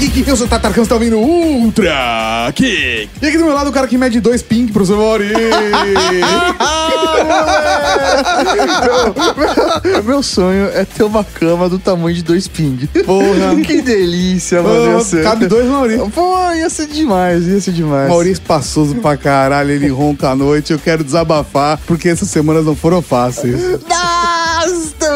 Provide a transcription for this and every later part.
Geek. Eu sou o Tatarcão, você tá ouvindo Ultra Geek. E aqui do meu lado o cara que mede dois ping pro seu Mauri. meu, meu sonho é ter uma cama do tamanho de dois ping. Porra. que delícia, mano. ser. cabe dois Mauri. Pô, ia ser demais, ia ser demais. Mauri é espaçoso pra caralho, ele ronca à noite. Eu quero desabafar porque essas semanas não foram fáceis. Nós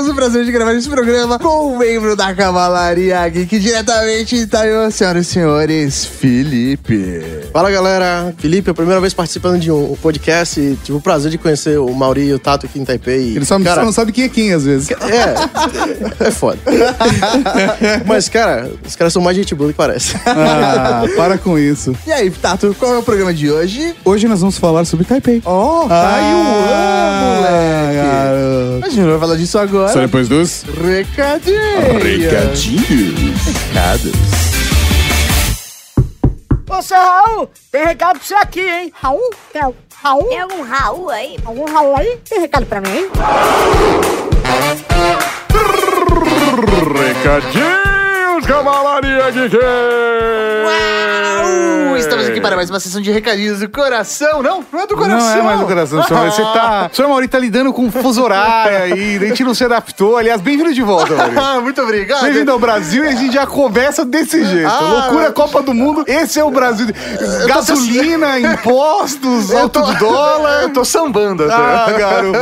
temos o prazer de gravar esse programa com um membro da Cavalaria Geek diretamente de Itaú, senhoras e senhores, Felipe. Fala galera, Felipe, é a primeira vez participando de um podcast e tive o prazer de conhecer o Mauri e o Tato aqui em Taipei. Ele só, cara, só não sabe quem é quem às vezes. É, é foda. Mas, cara, os caras são mais gente boa do que parece. Ah, para com isso. E aí, Tato, qual é o programa de hoje? Hoje nós vamos falar sobre Taipei. Oh, Ah, moleque. garoto. A gente vai falar disso agora. Só depois dos Recadinho. recadinhos. Ô, seu Raul, tem recado pra você aqui, hein? Raul? Tem al- Raul? Tem algum Raul aí? Algum Raul aí? Tem recado pra mim, hein? Recadinhos, Cavalaria Geek! Uau, Estamos aqui para mais uma sessão de recadinhos do coração. Não, não é do coração. Não é mais do coração, senhor. Você tá. O senhor Mauri tá lidando com fuso horário aí, a gente não se adaptou. Aliás, bem-vindo de volta, Mauri. Muito obrigado. Bem-vindo ao Brasil e a gente já começa desse jeito. Ah, Loucura Copa do Mundo, esse é o Brasil. Gasolina, impostos, Eu alto tô- do dólar. Eu tô sambando até. Ah, garoto.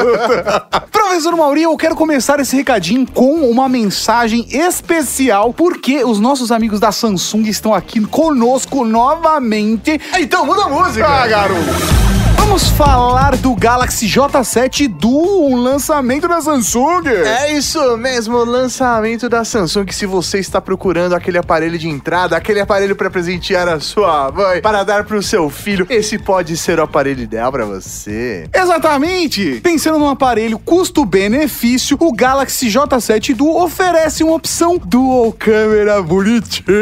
Professor Mauri, eu quero começar esse recadinho com uma mensagem especial, porque os nossos amigos da Samsung estão aqui conosco novamente. Então, muda a música. Ah, garoto. Vamos falar do Galaxy J7 Duo, um lançamento da Samsung. É isso mesmo, o lançamento da Samsung. Se você está procurando aquele aparelho de entrada, aquele aparelho para presentear a sua mãe, para dar para o seu filho, esse pode ser o aparelho ideal para você. Exatamente! Pensando num aparelho custo-benefício, o Galaxy J7 Duo oferece uma opção Dual Câmera bonitinha.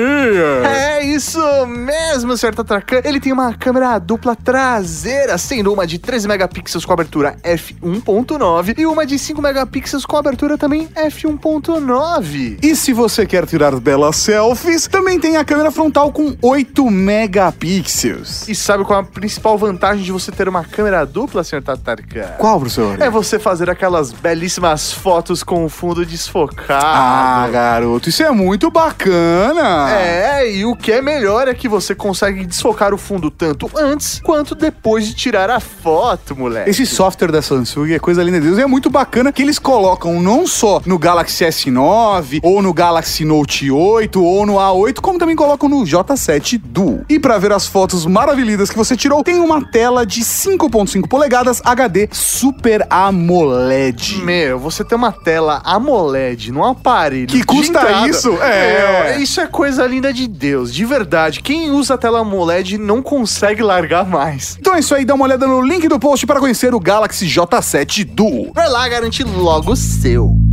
É isso mesmo, certo Atracan. Ele tem uma câmera dupla traseira, sendo uma de 13 megapixels com abertura f1.9 e uma de 5 megapixels com abertura também f1.9. E se você quer tirar belas selfies, também tem a câmera frontal com 8 megapixels. E sabe qual é a principal vantagem de você ter uma câmera dupla, senhor Tatarkan? Qual, professor? É você fazer aquelas belíssimas fotos com o fundo desfocado. Ah, garoto, isso é muito bacana. É, e o que é melhor é que você consegue desfocar o fundo tanto antes quanto depois de tirar a foto, moleque. Esse software da Samsung é coisa linda de Deus e é muito bacana que eles colocam não só no Galaxy S9 ou no Galaxy Note 8 ou no A8, como também colocam no J7 Duo. E para ver as fotos maravilhosas que você tirou, tem uma tela de 5.5 polegadas HD Super AMOLED. Meu, você tem uma tela AMOLED no aparelho. Que custa entrada. isso? É. Meu, isso é coisa linda de Deus, de verdade. Quem usa a tela AMOLED não consegue largar mais. Então é isso aí, dá uma olhada no link do post para conhecer o Galaxy J7 Duo. Vai lá garantir logo o seu.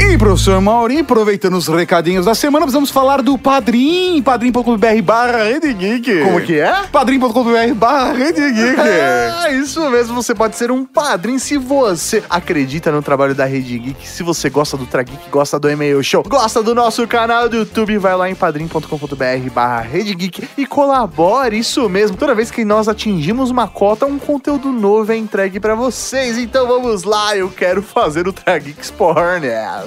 E, professor Mauri, aproveitando os recadinhos da semana, precisamos falar do Padrim, padrim.com.br barra Rede Geek. Como que é? padrim.com.br barra Rede Geek. É, isso mesmo, você pode ser um padrinho se você acredita no trabalho da Rede Geek, se você gosta do Trageek, gosta do e-mail show, gosta do nosso canal do YouTube, vai lá em padrim.com.br barra Rede Geek e colabore, isso mesmo. Toda vez que nós atingimos uma cota, um conteúdo novo é entregue pra vocês. Então vamos lá, eu quero fazer o Trageek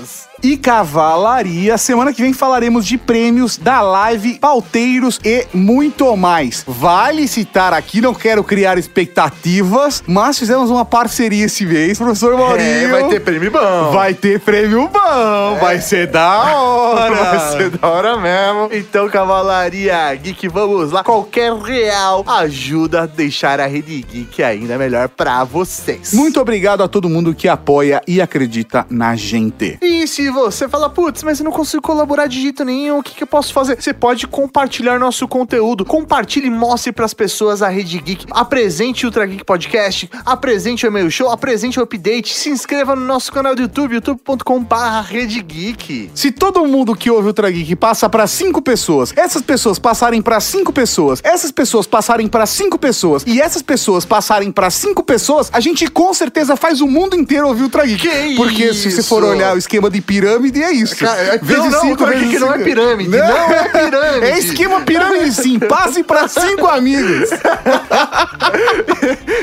does. E cavalaria. Semana que vem falaremos de prêmios da live, pauteiros e muito mais. Vale citar aqui, não quero criar expectativas, mas fizemos uma parceria esse mês, professor Maurinho. É, vai ter prêmio bom. Vai ter prêmio bom, vai ser da hora. Vai ser da hora mesmo. Então, Cavalaria Geek, vamos lá. Qualquer real ajuda a deixar a Rede Geek ainda melhor pra vocês. Muito obrigado a todo mundo que apoia e acredita na gente. E se você fala, putz, mas eu não consigo colaborar de jeito nenhum, o que, que eu posso fazer? Você pode compartilhar nosso conteúdo. Compartilhe e mostre pras pessoas a Rede Geek. Apresente o Ultra Geek Podcast, apresente o e-mail show, apresente o update. Se inscreva no nosso canal do YouTube, youtube.com.br Rede Geek. Se todo mundo que ouve o Trageek passa pra cinco pessoas, essas pessoas passarem pra cinco pessoas, essas pessoas passarem pra cinco pessoas e essas pessoas passarem pra cinco pessoas, a gente com certeza faz o mundo inteiro ouvir o Trageek. Que Porque se você for isso? olhar o esquema de pirâmide e é isso. Cara, é- não, não, cinco, aqui vezes que não é pirâmide, não é pirâmide. É esquema pirâmide sim. Passe pra cinco amigos.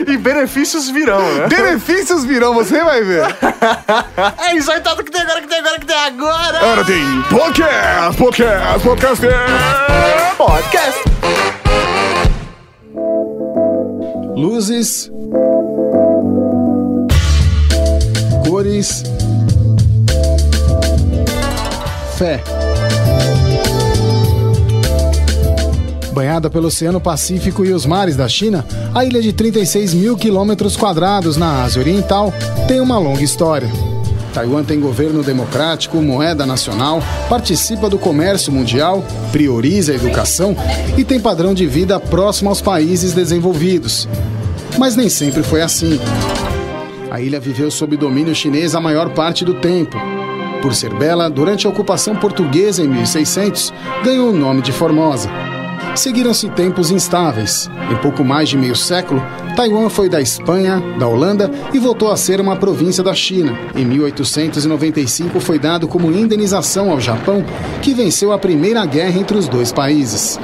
E benefícios virão, né? Benefícios virão, você vai ver. É isso aí, tudo que tem agora, que tem agora, que tem agora. Agora tem podcast, podcast, podcast. Podcast. Luzes. Cores. Banhada pelo Oceano Pacífico e os mares da China, a ilha de 36 mil quilômetros quadrados na Ásia Oriental tem uma longa história. Taiwan tem governo democrático, moeda nacional, participa do comércio mundial, prioriza a educação e tem padrão de vida próximo aos países desenvolvidos. Mas nem sempre foi assim. A ilha viveu sob domínio chinês a maior parte do tempo. Por ser bela, durante a ocupação portuguesa em 1600, ganhou o nome de Formosa. Seguiram-se tempos instáveis. Em pouco mais de meio século, Taiwan foi da Espanha, da Holanda e voltou a ser uma província da China. Em 1895 foi dado como indenização ao Japão, que venceu a primeira guerra entre os dois países.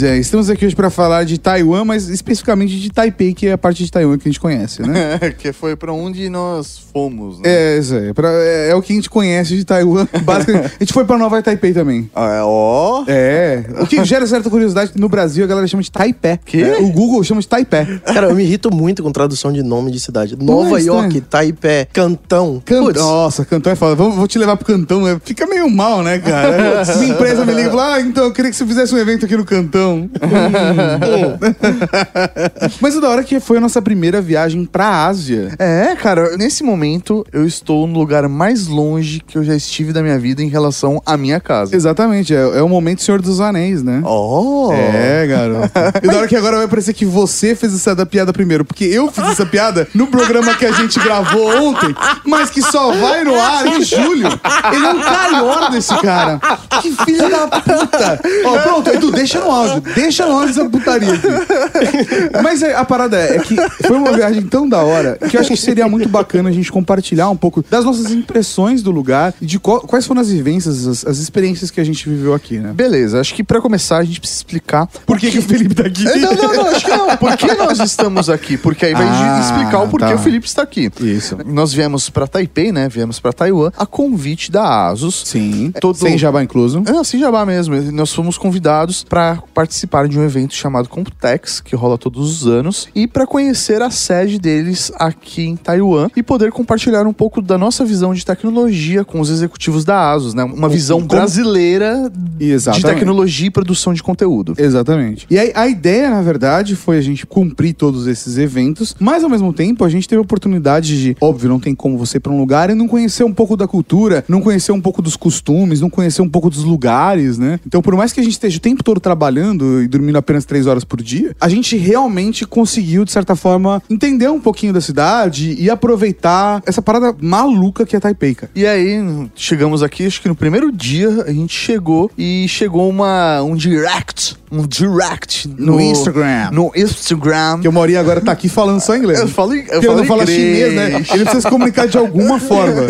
Beleza, estamos aqui hoje pra falar de Taiwan, mas especificamente de Taipei, que é a parte de Taiwan que a gente conhece, né? que foi pra onde nós fomos, né? É, isso aí. Pra- é, é o que a gente conhece de Taiwan. Basicamente, a gente foi pra Nova Taipei também. Ah, Ó. É. O que gera certa curiosidade, no Brasil a galera chama de Taipé. Quê? É, o Google chama de Taipé. Cara, eu me irrito muito com tradução de nome de cidade. É Nova estranho? York, Taipei, Cantão. Can... Nossa, Cantão é foda. Vamos, vou te levar pro Cantão. né? Fica meio mal, né, cara? Minha empresa me liga e fala: Ah, então eu queria que você fizesse um evento aqui no Cantão. Mas o da hora que foi a nossa primeira viagem pra Ásia. É, cara, nesse momento eu estou no lugar mais longe que eu já estive da minha vida em relação à minha casa. Exatamente, é, é o momento Senhor dos Anéis, né? Oh! É, garoto. E da hora que agora vai parecer que você fez essa da piada primeiro, porque eu fiz essa piada no programa que a gente gravou ontem, mas que só vai no ar em julho. Ele é um calhorda esse cara. Que filho da puta. Ó, pronto, Edu, deixa no áudio. Deixa áudio essa putaria aqui. Mas é, a parada é, é que foi uma viagem tão da hora que eu acho que seria muito bacana a gente compartilhar um pouco das nossas impressões do lugar e de qual- quais foram as vivências, as, as experiências que a gente viveu aqui, né? Beleza, acho que pra começar a gente precisa explicar. Por que, que o Felipe tá aqui? Não, não, não, acho que não. Por que nós estamos aqui? Porque aí vai Ah, explicar o porquê tá. o Felipe está aqui. Isso. Nós viemos pra Taipei, né? Viemos pra Taiwan a convite da Asus. Sim. Todo- Sem jabá incluso. É, assim jabá mesmo. Nós fomos convidados para participar de um evento chamado Computex, que rola todos os anos, e para conhecer a sede deles aqui em Taiwan e poder compartilhar um pouco da nossa visão de tecnologia com os executivos da Asus, né? Uma visão brasileira de Exatamente. tecnologia e produção de conteúdo. Exatamente. E aí, a ideia, na verdade, foi a gente cumprir todos esses eventos, mas ao mesmo tempo a gente teve a oportunidade de, óbvio, não tem como você ir pra um lugar e não conhecer um pouco da cultura, não conhecer um pouco dos costumes, não conhecer um pouco dos lugares, né? Então, por mais que a gente esteja o tempo todo trabalhando e dormindo apenas três horas por dia, a gente realmente conseguiu, de certa forma, entender um pouquinho da cidade e aproveitar essa parada maluca que é Taipei, cara. E aí, chegamos aqui, acho que no primeiro dia a gente chegou e chegou uma, um direct, um direct No Instagram. No Instagram. Porque o Mauri agora tá aqui falando só inglês. Eu falo, eu Porque ele falo não fala chinês, né? Ele precisa se comunicar de alguma forma.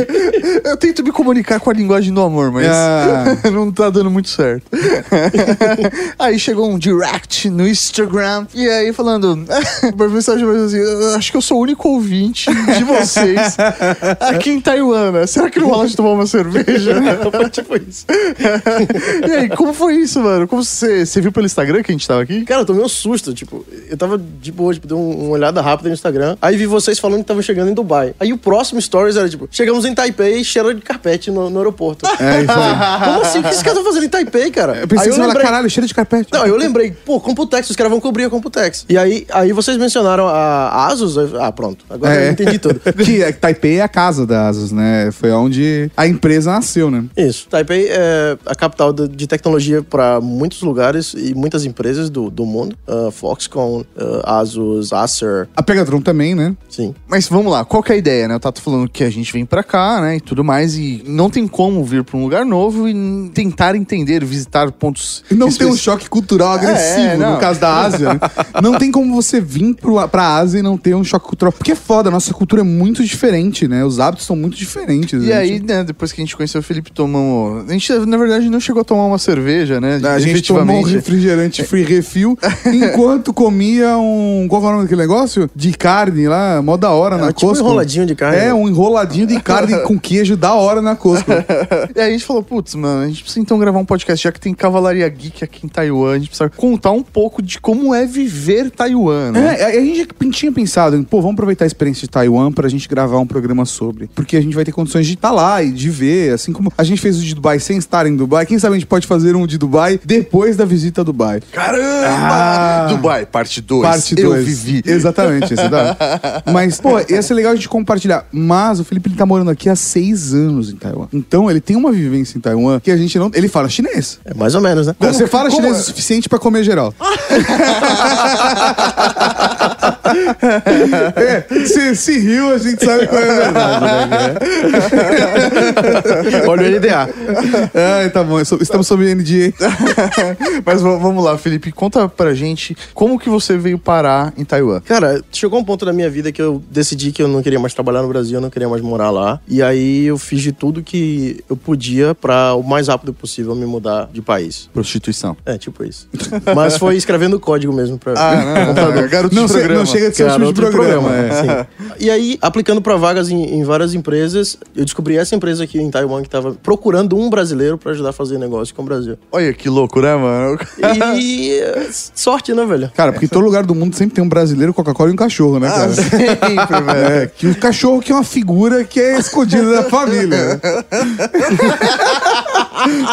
Eu tento me comunicar com a linguagem do amor, mas Ah. não tá dando muito certo. aí chegou um direct no Instagram e aí falando, uma mensagem mais assim, "Eu acho que eu sou o único ouvinte de vocês aqui em Taiwan, né? Será que não rola de tomar uma cerveja? Foi tipo isso. e aí, como foi isso, mano? Como você, você viu pelo Instagram que a gente tava aqui? Cara, eu tomei um susto, tipo, eu tava de boa, tipo, dei um- uma olhada rápida no Instagram, aí vi vocês falando que estavam chegando em Dubai. Aí o próximo stories era, tipo, chegamos em Taipei, cheiro de carpete no, no aeroporto. É, isso aí. Como assim? O que esses caras estão fazendo em Taipei, cara? Eu pensei aí que você ia falar, caralho, cheiro de carpete. Não, eu lembrei, pô, Computex, os caras vão cobrir a Computex. E aí, aí vocês mencionaram a Asus, ah, pronto, agora É. eu entendi tudo. que é, Taipei é a casa da Asus, né? Foi onde a empresa nasceu, né? Isso. Taipei é a capital de, de tecnologia para muitos lugares e muitas empresas do, do mundo. Ah, Foxconn, ah, Asus, Acer, A Pegatron também, né? sim. Mas vamos lá, qual que é a ideia, né? O Tato falando que a gente vem pra cá, né, e tudo mais, e não tem como vir pra um lugar novo e tentar entender, visitar pontos... E não ter um choque cultural cultural agressivo, É, no caso da Ásia, né? Não tem como você vir pro, pra Ásia e não ter um choque cultural. Porque é foda, a nossa cultura é muito diferente, né? Os hábitos são muito diferentes. E né? aí, né, depois que a gente conheceu o Felipe, tomamos. A gente, na verdade, não chegou a tomar uma cerveja, né? A gente tomou um refrigerante free refill enquanto comia um. Qual é o nome daquele negócio? De carne lá, mó da hora na tipo um Costco. enroladinho de carne. É, um enroladinho de carne com queijo da hora na Costco. E aí a gente falou, putz, mano, a gente precisa então gravar um podcast, já que tem Cavalaria Geek aqui em Taiwan, gente precisa contar um pouco de como é viver Taiwan, né? É, a gente tinha pensado em, pô, vamos aproveitar a experiência de Taiwan pra gente gravar um programa sobre. Porque a gente vai ter condições de estar lá e de ver, assim como a gente fez o de Dubai sem estar em Dubai. Quem sabe a gente pode fazer um de Dubai depois da visita a Dubai. Caramba! Ah. Dubai, parte 2. Parte Eu 2. vivi. Exatamente, dá. Mas, pô, ia ser legal a gente compartilhar. Mas o Felipe ele tá morando aqui há seis anos em Taiwan. Então ele tem uma vivência em Taiwan que a gente não. Ele fala chinês. É mais ou menos, né? Você fala como chinês é? o suficiente pra comer geral. é, se, se riu, a gente sabe qual é a verdade, né? Olha o NDA. Ai, tá bom, estamos sob NDA. Mas vamos lá, Felipe, conta pra gente como que você veio parar em Taiwan. Cara, chegou um ponto da minha vida que eu decidi que eu não queria mais trabalhar no Brasil, eu não queria mais morar lá. E aí eu fiz de tudo que eu podia pra o mais rápido possível me mudar de país. Prostituição. É, tipo isso. Mas foi escrevendo código mesmo pra Ah, não, não, garoto Não, de programa. não chega de ser um tipo de Garoto programa. é. Sim. E aí, aplicando pra vagas em, em várias empresas, eu descobri essa empresa aqui em Taiwan que tava procurando um brasileiro pra ajudar a fazer negócio com o Brasil. Olha que louco, né, mano? E sorte, né, velho? Cara, porque em todo lugar do mundo sempre tem um brasileiro, Coca-Cola e um cachorro, né, cara? Ah, sempre, velho. É, que o cachorro que é uma figura que é escondida da família.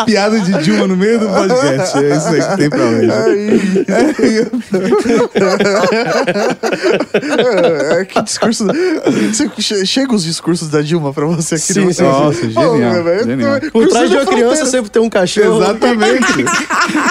Piada de Dilma no meio do podcast. É isso aí que tem pra hoje. É, que discurso. Você che- chega os discursos da Dilma pra você aqui Sim, no sim, Nossa, genial, velho, genial. tô- Por trás de uma criança sempre tem um cachorro. Exatamente.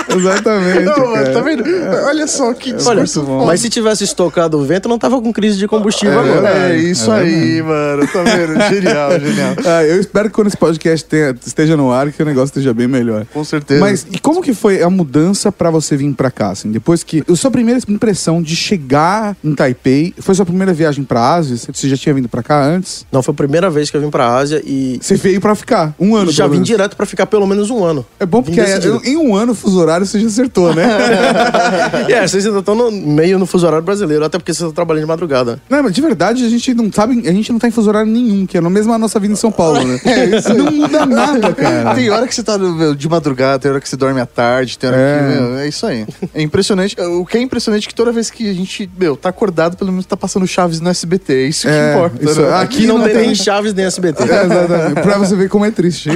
Exatamente. Não, tá vendo? Olha só que Olha, discurso bom. mas se tivesse estocado o vento, não tava com crise de combustível É agora. verdade. É isso É aí, mano. Tá vendo? Genial, genial. Ah, eu espero que quando esse podcast tenha- esteja no ar, que o negócio esteja bem melhor. Com certeza. Mas e como que foi a mudança pra você vir pra cá, assim? Depois que... A sua primeira impressão de chegar em Taipei, foi sua primeira viagem pra Ásia? Você já tinha vindo pra cá antes? Não, foi a primeira vez que eu vim pra Ásia e Você veio pra ficar um ano, já vim direto pra ficar pelo menos um ano. É bom porque é- em um ano o fuso horário você já acertou, né? é, vocês ainda estão no meio no fuso horário brasileiro, até porque vocês estão trabalhando de madrugada. Não, mas de verdade a gente não sabe, a gente não tá em fuso horário nenhum, que é no mesmo a nossa vida em São Paulo, né? Não muda nada, cara. Tem hora que você tá de madrugada, tem hora que você dorme à tarde, tem hora É. que. Meu, é isso aí. É impressionante. O que é impressionante é que toda vez que a gente, meu, tá acordado, pelo menos tá passando Chaves no SBT. É isso que É, importa. isso- né? aqui Aqui não, não tem nem Chaves nem SBT. É, exatamente. Pra você ver como é triste.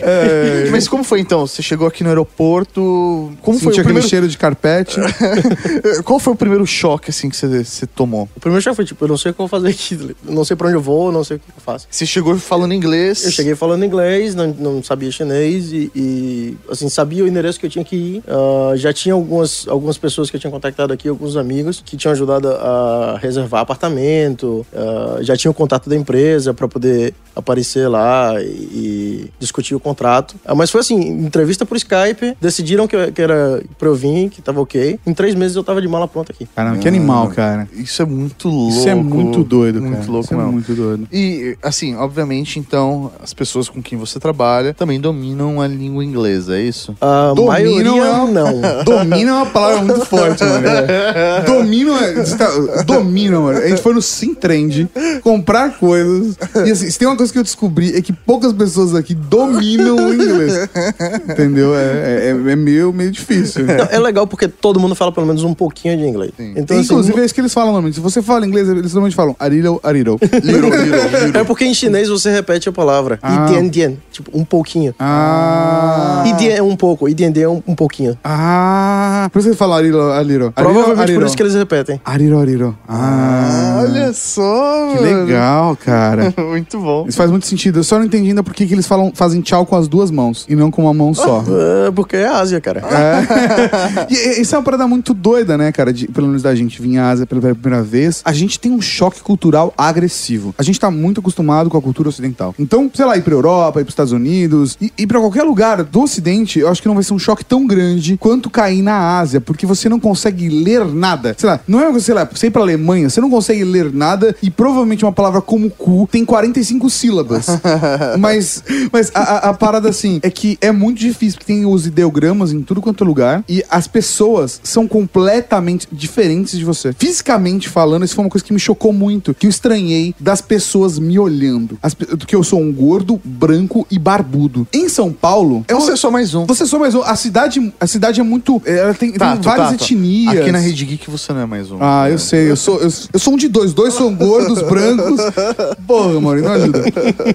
É, Mas como foi então? Você chegou aqui no aeroporto. Como foi Sentiu o aquele primeiro... cheiro de carpete. Qual foi o primeiro choque assim que você, você tomou? O primeiro choque foi tipo, eu não sei o que eu vou fazer aqui, não sei pra onde eu vou, não sei o que eu faço. Você chegou falando inglês. Eu cheguei falando inglês, não, não sabia chinês e, e, assim, sabia o endereço que eu tinha que ir. Ah, já tinha algumas, algumas pessoas que eu tinha contactado aqui, alguns amigos, que tinham ajudado a reservar apartamento, ah, já tinha o contato da empresa para poder aparecer lá e, e discutir o contrato. Ah, mas foi assim, entrevista por Skype, decidiram que, eu- que era pra eu vir, que tava ok. Em três meses eu tava de mala pronta aqui. Caramba, que animal, cara. Isso é muito louco. Isso é muito doido, Muito cara. louco, Isso é muito doido. E, assim, obviamente, então, as pessoas com quem você trabalha também dominam a língua inglesa, é isso? A Dominam maioria é uma- não. Domina é uma palavra muito forte, mano. Dominam é. tá- mano. A gente foi no Simtrend comprar coisas. E assim, se tem uma coisa que eu descobri é que poucas pessoas aqui dominam o inglês. Entendeu? É, é, é meio, meio difícil. Não, é legal porque todo mundo fala pelo menos um pouquinho de inglês. Então, assim, Inclusive, é isso que eles falam normalmente. Se você fala inglês, eles normalmente falam little, little. É porque em chinês você repete a palavra. Ah. Idian, dian. Tipo, um pouquinho. Ah. Idian é um pouco, idian dian é um, um pouquinho. Ah. Por isso que fala ariro, ariro. Provavelmente por isso que eles repetem. Ariro, ariro. Ah. Olha só, Que mano. legal, cara. Muito bom. Isso faz muito sentido. Eu só não entendi ainda por que que eles falam, fazem tchau com as duas mãos e não com uma mão só. É porque é Ásia, cara. É. E e- isso é uma parada muito doida, né, cara? De, pelo menos da gente vir à Ásia pela primeira vez. A gente tem um choque cultural agressivo. A gente tá muito acostumado com a cultura ocidental. Então, sei lá, ir pra Europa, ir pros Estados Unidos, e ir pra qualquer lugar do Ocidente, eu acho que não vai ser um choque tão grande quanto cair na Ásia, porque você não consegue ler nada. Sei lá, não é, sei lá, você ir pra Alemanha, você não consegue ler nada e provavelmente uma palavra como cu tem 45 sílabas. mas mas a, a- parada assim é que é muito difícil, porque tem os ideogramas em tudo quanto é lugar e as pessoas são completamente diferentes de você. Fisicamente falando, isso foi uma coisa que me chocou muito, que eu estranhei das pessoas me olhando. As, que eu sou um gordo, branco e barbudo. Em São Paulo, Você é só mais um. você só mais um. A cidade, a cidade é muito. Ela tem, tem várias etnias. Aqui na Rede Geek você não é mais um. Ah, eu sei, eu sou, eu, eu sou um de dois. Dois são gordos, brancos. Porra, mano, não ajuda.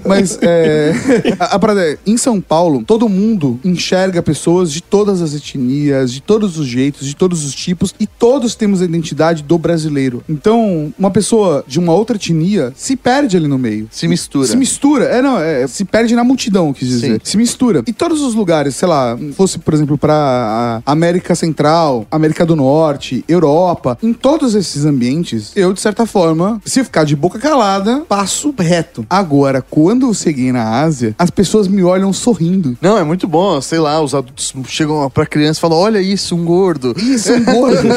Mas é. A, a parada é, em São Paulo, todo mundo enxerga pessoas de todas as etnias, de todos os jeitos, de todos os tipos, e todos temos a identidade do brasileiro. Então, uma pessoa de uma outra etnia se perde ali no meio. Se mistura. Se mistura. É, não, é, se perde na multidão, quis dizer. Sim. Se mistura. E todos os lugares, sei lá, fosse, por exemplo, pra a América Central, América do Norte, Europa, em todos esses ambientes, eu, de certa forma, se ficar de boca calada, passo reto. Agora, quando eu cheguei na Ásia, as pessoas me olham sorrindo. Não, é muito bom, sei lá, os adultos chegam pra criança e falam: olha isso, um gordo. Isso, um gordo.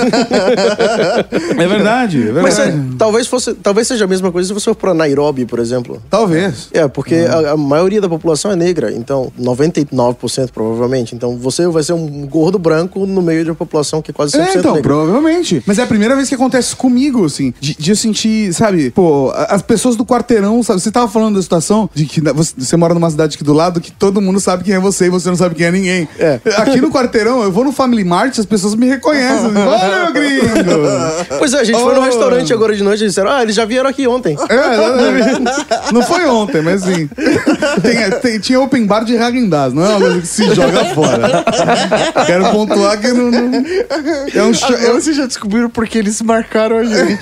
é verdade, é verdade. Mas é, talvez, fosse, talvez seja a mesma coisa se você for pra Nairobi, por exemplo. Talvez. É, porque a, a maioria da população é negra, então 99% provavelmente. Então você vai ser um gordo branco no meio de uma população que é quase 100% É, então, negra. provavelmente. Mas é a primeira vez que acontece comigo, assim, de, de eu sentir, sabe, pô, as pessoas do quarteirão, sabe, você tava falando da situação de que você, mora numa cidade aqui do lado que todo mundo sabe quem é você e você não sabe quem é ninguém. É. Aqui no quarteirão, eu vou no Family Mart, as pessoas me reconhecem. Olha, meu gringo! Pois é, a gente foi Oh. no restaurante agora de noite e disseram, ah, eles já vieram aqui ontem. É, não foi ontem, mas sim. Tem- tem- tinha open bar de Häagen-Dazs, não é uma coisa que se joga fora. Quero pontuar que não... não- é um show... Agora vocês já descobriram porque eles marcaram a gente.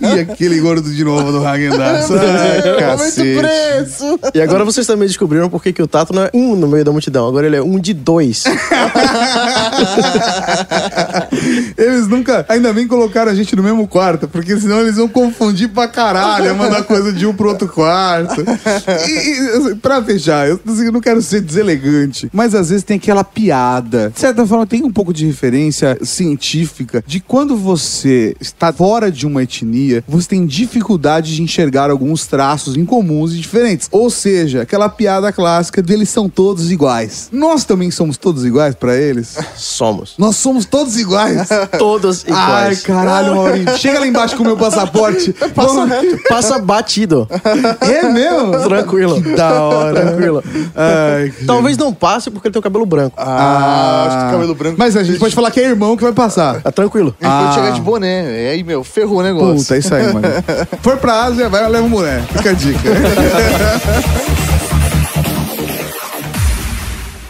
E aquele gordo de novo do Häagen-Dazs. Ai, cacete. preço. E agora vocês também descobriram por que que o Tato não é um no meio da multidão, agora ele é um de dois. Eles nunca. Ainda bem colocaram a gente no mesmo quarto, porque senão eles vão confundir pra caralho, é mandar coisa de um pro outro quarto. E, e assim, pra fechar, eu, assim, eu não quero ser deselegante, mas às vezes tem aquela piada. De certa forma, tem um pouco de referência científica de quando você está fora de uma etnia, você tem dificuldade de enxergar alguns traços incomuns e diferentes. Ou seja, aquela piada clássica de eles são todos iguais. Nós também somos todos iguais pra eles. Somos. Nós somos todos iguais. Todos Ai, iguais. caralho, Maurício. Chega lá embaixo com o meu passaporte. Passa, passa batido. É mesmo? Tranquilo. Que da hora. Tranquilo. Ai, Talvez não passe porque ele tem o cabelo branco. Ah, acho que o cabelo branco. Mas a gente pode falar que é irmão que vai passar. Tá tranquilo. Ele pode Ah. chegar de boné. E aí, meu, ferrou o negócio. Puta, é isso aí, mano. For pra Ásia, vai, leva o mulher. Fica a dica.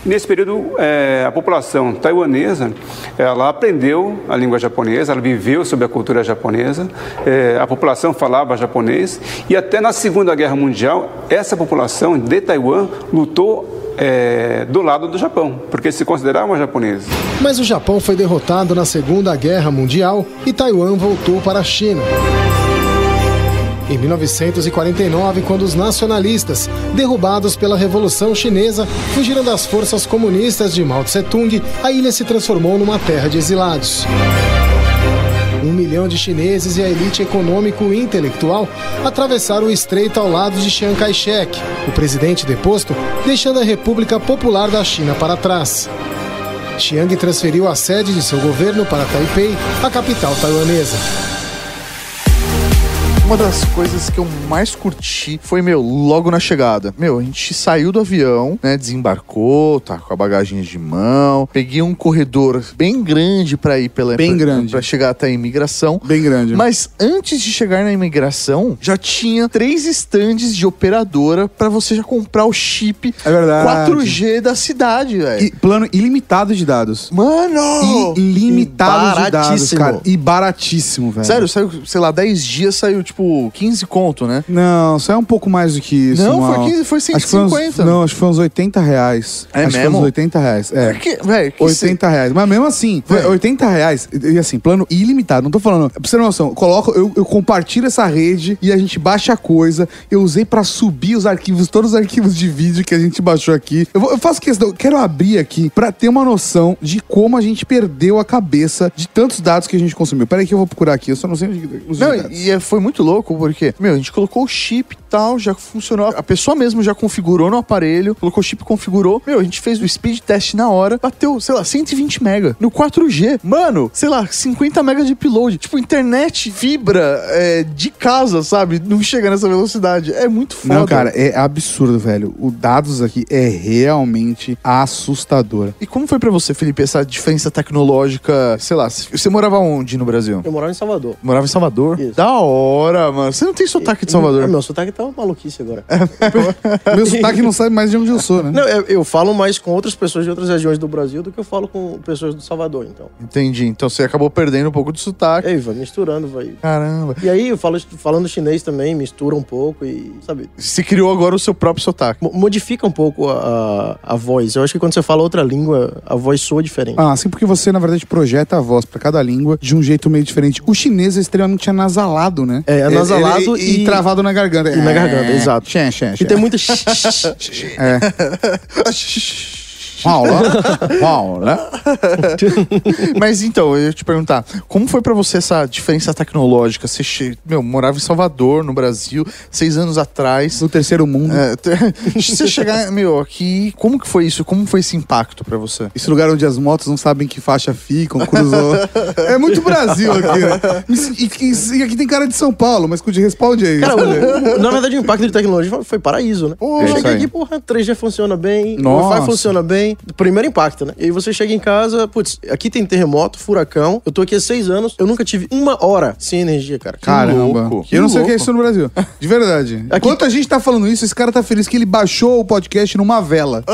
Nesse período, eh, a população taiwanesa, ela aprendeu a língua japonesa, ela viveu sob a cultura japonesa, eh, a população falava japonês e até na Segunda Guerra Mundial, essa população de Taiwan lutou eh, do lado do Japão, porque se consideravam japoneses. Mas o Japão foi derrotado na Segunda Guerra Mundial e Taiwan voltou para a China. Em 1949, quando os nacionalistas, derrubados pela Revolução Chinesa, fugiram das forças comunistas de Mao Tse-tung, a ilha se transformou numa terra de exilados. Um milhão de chineses e a elite econômico e intelectual atravessaram o estreito ao lado de Chiang Kai-shek, o presidente deposto, deixando a República Popular da China para trás. Chiang transferiu a sede de seu governo para Taipei, a capital taiwanesa. Uma das coisas que eu mais curti foi, meu, logo na chegada. Meu, a gente saiu do avião, né? Desembarcou, tá com a bagagem de mão. Peguei um corredor bem grande pra ir pela. Bem pra- grande. Pra chegar até a imigração. Bem grande. Mas antes de chegar na imigração, já tinha três estandes de operadora pra você já comprar o chip É verdade. 4G da cidade, velho. Plano ilimitado de dados. Mano! Ilimitado de dados, cara. E baratíssimo, velho. Sério, saiu, sei lá, 10 dias saiu, tipo, tipo 15 conto, né? Não, isso é um pouco mais do que isso. Não, mal. foi 15, foi Acho que foi uns- 150. não, acho que foi uns 80 reais. É acho mesmo? foi uns 80 reais. É. Que, véi, que 80 reais. Mas mesmo assim, Véi. 80 reais, e assim, plano ilimitado. Não tô falando. Pra você ter noção, eu coloco, eu, eu compartilho essa rede e a gente baixa a coisa. Eu usei pra subir os arquivos, todos os arquivos de vídeo que a gente baixou aqui. Eu, vou- eu faço questão, eu quero abrir aqui pra ter uma noção de como a gente perdeu a cabeça de tantos dados que a gente consumiu. Pera aí que eu vou procurar aqui, eu só não sei onde. os Não, dados. e é- foi muito louco, porque, meu, a gente colocou o chip tal, já funcionou. A pessoa mesmo já configurou no aparelho, colocou o chip, configurou. Meu, a gente fez o speed test na hora, bateu, sei lá, 120 mega. No 4G, mano, sei lá, 50 mega de upload. Tipo, internet fibra é, de casa, sabe? Não chega nessa velocidade. É muito foda. Não, cara, é absurdo, velho. O dados aqui é realmente assustador. E como foi pra você, Felipe, essa diferença tecnológica, sei lá, você morava onde no Brasil? Eu morava em Salvador. Morava em Salvador? Isso. Da hora, mano. Você não tem sotaque de Salvador? Ah, meu sotaque tá uma maluquice agora. Meu sotaque não sabe mais de onde eu sou, né? Não, eu, eu falo mais com outras pessoas de outras regiões do Brasil do que eu falo com pessoas do Salvador, então. Entendi. Então você acabou perdendo um pouco do sotaque. aí, vai misturando, vai. Caramba. E aí, eu falo, falando chinês também, mistura um pouco e, sabe, Você criou agora o seu próprio sotaque. mo- modifica um pouco a, a, a voz. Eu acho que quando você fala outra língua, a voz soa diferente. Ah, sim, porque você, na verdade, projeta a voz pra cada língua de um jeito meio diferente. O chinês é extremamente anasalado, né? É, anasalado Ele- e, e- travado na garganta. e na garganta, exato. Xé, xé, xé. E tem muita. É. Paula? Paula? Mas então, eu ia te perguntar, como foi pra você essa diferença tecnológica? Você, che... meu, morava em Salvador, no Brasil, seis anos atrás. No terceiro mundo. É, te- você chegar, meu, aqui, como que foi isso? Como foi esse impacto pra você? Esse lugar onde as motos não sabem que faixa ficam, cruzou. é muito Brasil aqui, né? E, e- e aqui tem cara de São Paulo, mas com de responde aí. Cara, o- o- na verdade, o impacto de tecnologia foi- paraíso, né? É eu isso cheguei aqui, porra, 3G funciona bem, o Nossa. Wi-Fi funciona bem. Primeiro impacto, né? E aí você chega em casa, putz, aqui tem terremoto, furacão. Eu tô aqui há seis anos, eu nunca tive uma hora sem energia, cara. Caramba. louco, que eu não sei o que é isso no Brasil. De verdade. Aqui- Enquanto a gente tá falando isso, esse cara tá feliz que ele baixou o podcast numa vela.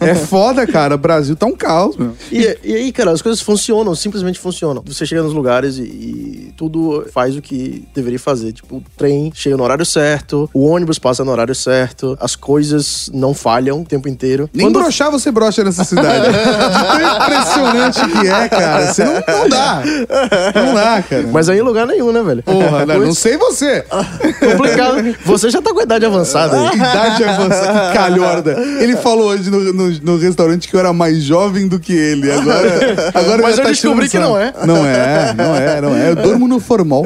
é foda, cara. O Brasil tá um caos, meu. E, e aí, cara, as coisas funcionam, simplesmente funcionam. Você chega nos lugares e, e tudo faz o que deveria fazer. Tipo, o trem chega no horário certo, o ônibus passa no horário certo, as coisas não falham o tempo inteiro. Nem Quando- broxar você brocha nessa cidade. De tão impressionante que é, cara. Você não, não dá. Não dá, cara. Mas aí em lugar nenhum, né, velho? Porra, não, não sei você. Complicado. Você já tá com a idade avançada aí. Idade avançada, que calhorda. Ele falou hoje no, no, no restaurante que eu era mais jovem do que ele. Agora, agora Mas eu tá descobri que não sarro. Não é, não é, não é. Eu durmo no formal.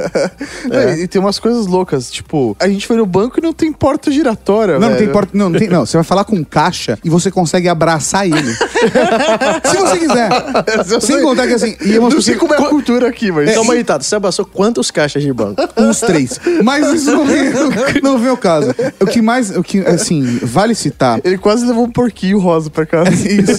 É, E tem umas coisas loucas, tipo, a gente foi no banco e não tem porta giratória, Não, não velho. tem porta. Não, não tem. Não, você vai falar com caixa e você consegue abraçar ele. Se você quiser. Sem contar que assim. E Não sei como é a cultura aqui, mas... Calma aí, Tato. Você abraçou quantos caixas de banco? Uns três. Mas isso não vem, não vem ao caso. O que mais. O que, assim, vale citar. Ele quase levou um porquinho rosa pra casa. Isso.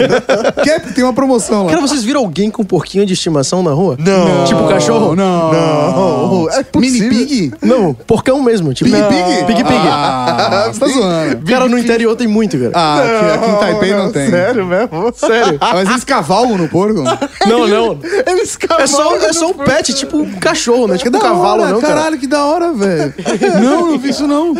Quer, tem uma promoção lá. Cara, vocês viram alguém com um porquinho de estimação na rua? Não. Tipo cachorro? Não. Não. É Mini possível. Pig? Não, porcão mesmo. Tipo, Pig Não. Pig? Pig Pig. Ah, você tá zoando. Cara, no interior tem muito, cara. Ah, aqui, aqui em Taipei não tem. Sério mesmo? Sério. Ah, mas eles cavalgam no porco? Não, não. Eles É só, é só um pet, tipo um cachorro, né? Que Tipo um da cavalo, hora, não, cara. caralho, que da hora, velho. não, não vi isso não.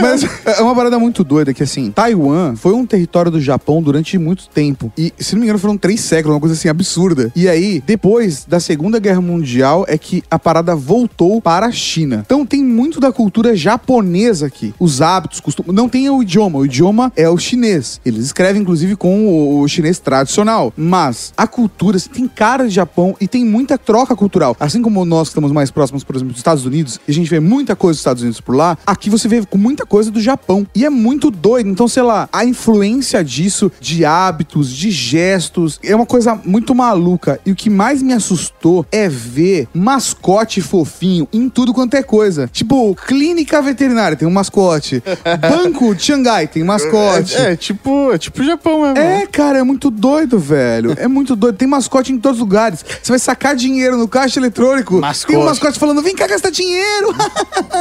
Mas é uma parada muito doida que, assim, Taiwan foi um território do Japão durante muito tempo. E, se não me engano, foram três séculos, uma coisa assim absurda. E aí, depois da Segunda Guerra Mundial, é que a parada voltou para a China. Então tem muito da cultura japonesa aqui. Os hábitos, costumes. Não tem o idioma. O idioma é o chinês. Eles escrevem, inclusive, com o, o chinês tradicional. Mas a cultura, assim, tem cara de Japão e tem muita troca cultural. Assim como nós que estamos mais próximos, por exemplo, dos Estados Unidos, e a gente vê muita coisa dos Estados Unidos por lá, aqui você vê com muita coisa do Japão. E é muito doido. Então, sei lá, a influência disso, de hábitos, de gestos, é uma coisa muito maluca. E o que mais me assustou é ver mascote fofinho em tudo quanto é coisa. Tipo, clínica veterinária tem um mascote. Banco de Xangai tem mascote. É, é tipo, é tipo Japão mesmo. É, cara, é muito doido, velho. É muito doido. Tem mascote em todos os lugares. Você vai sacar dinheiro no caixa eletrônico. Mascote. Tem um mascote falando: vem cá gastar dinheiro.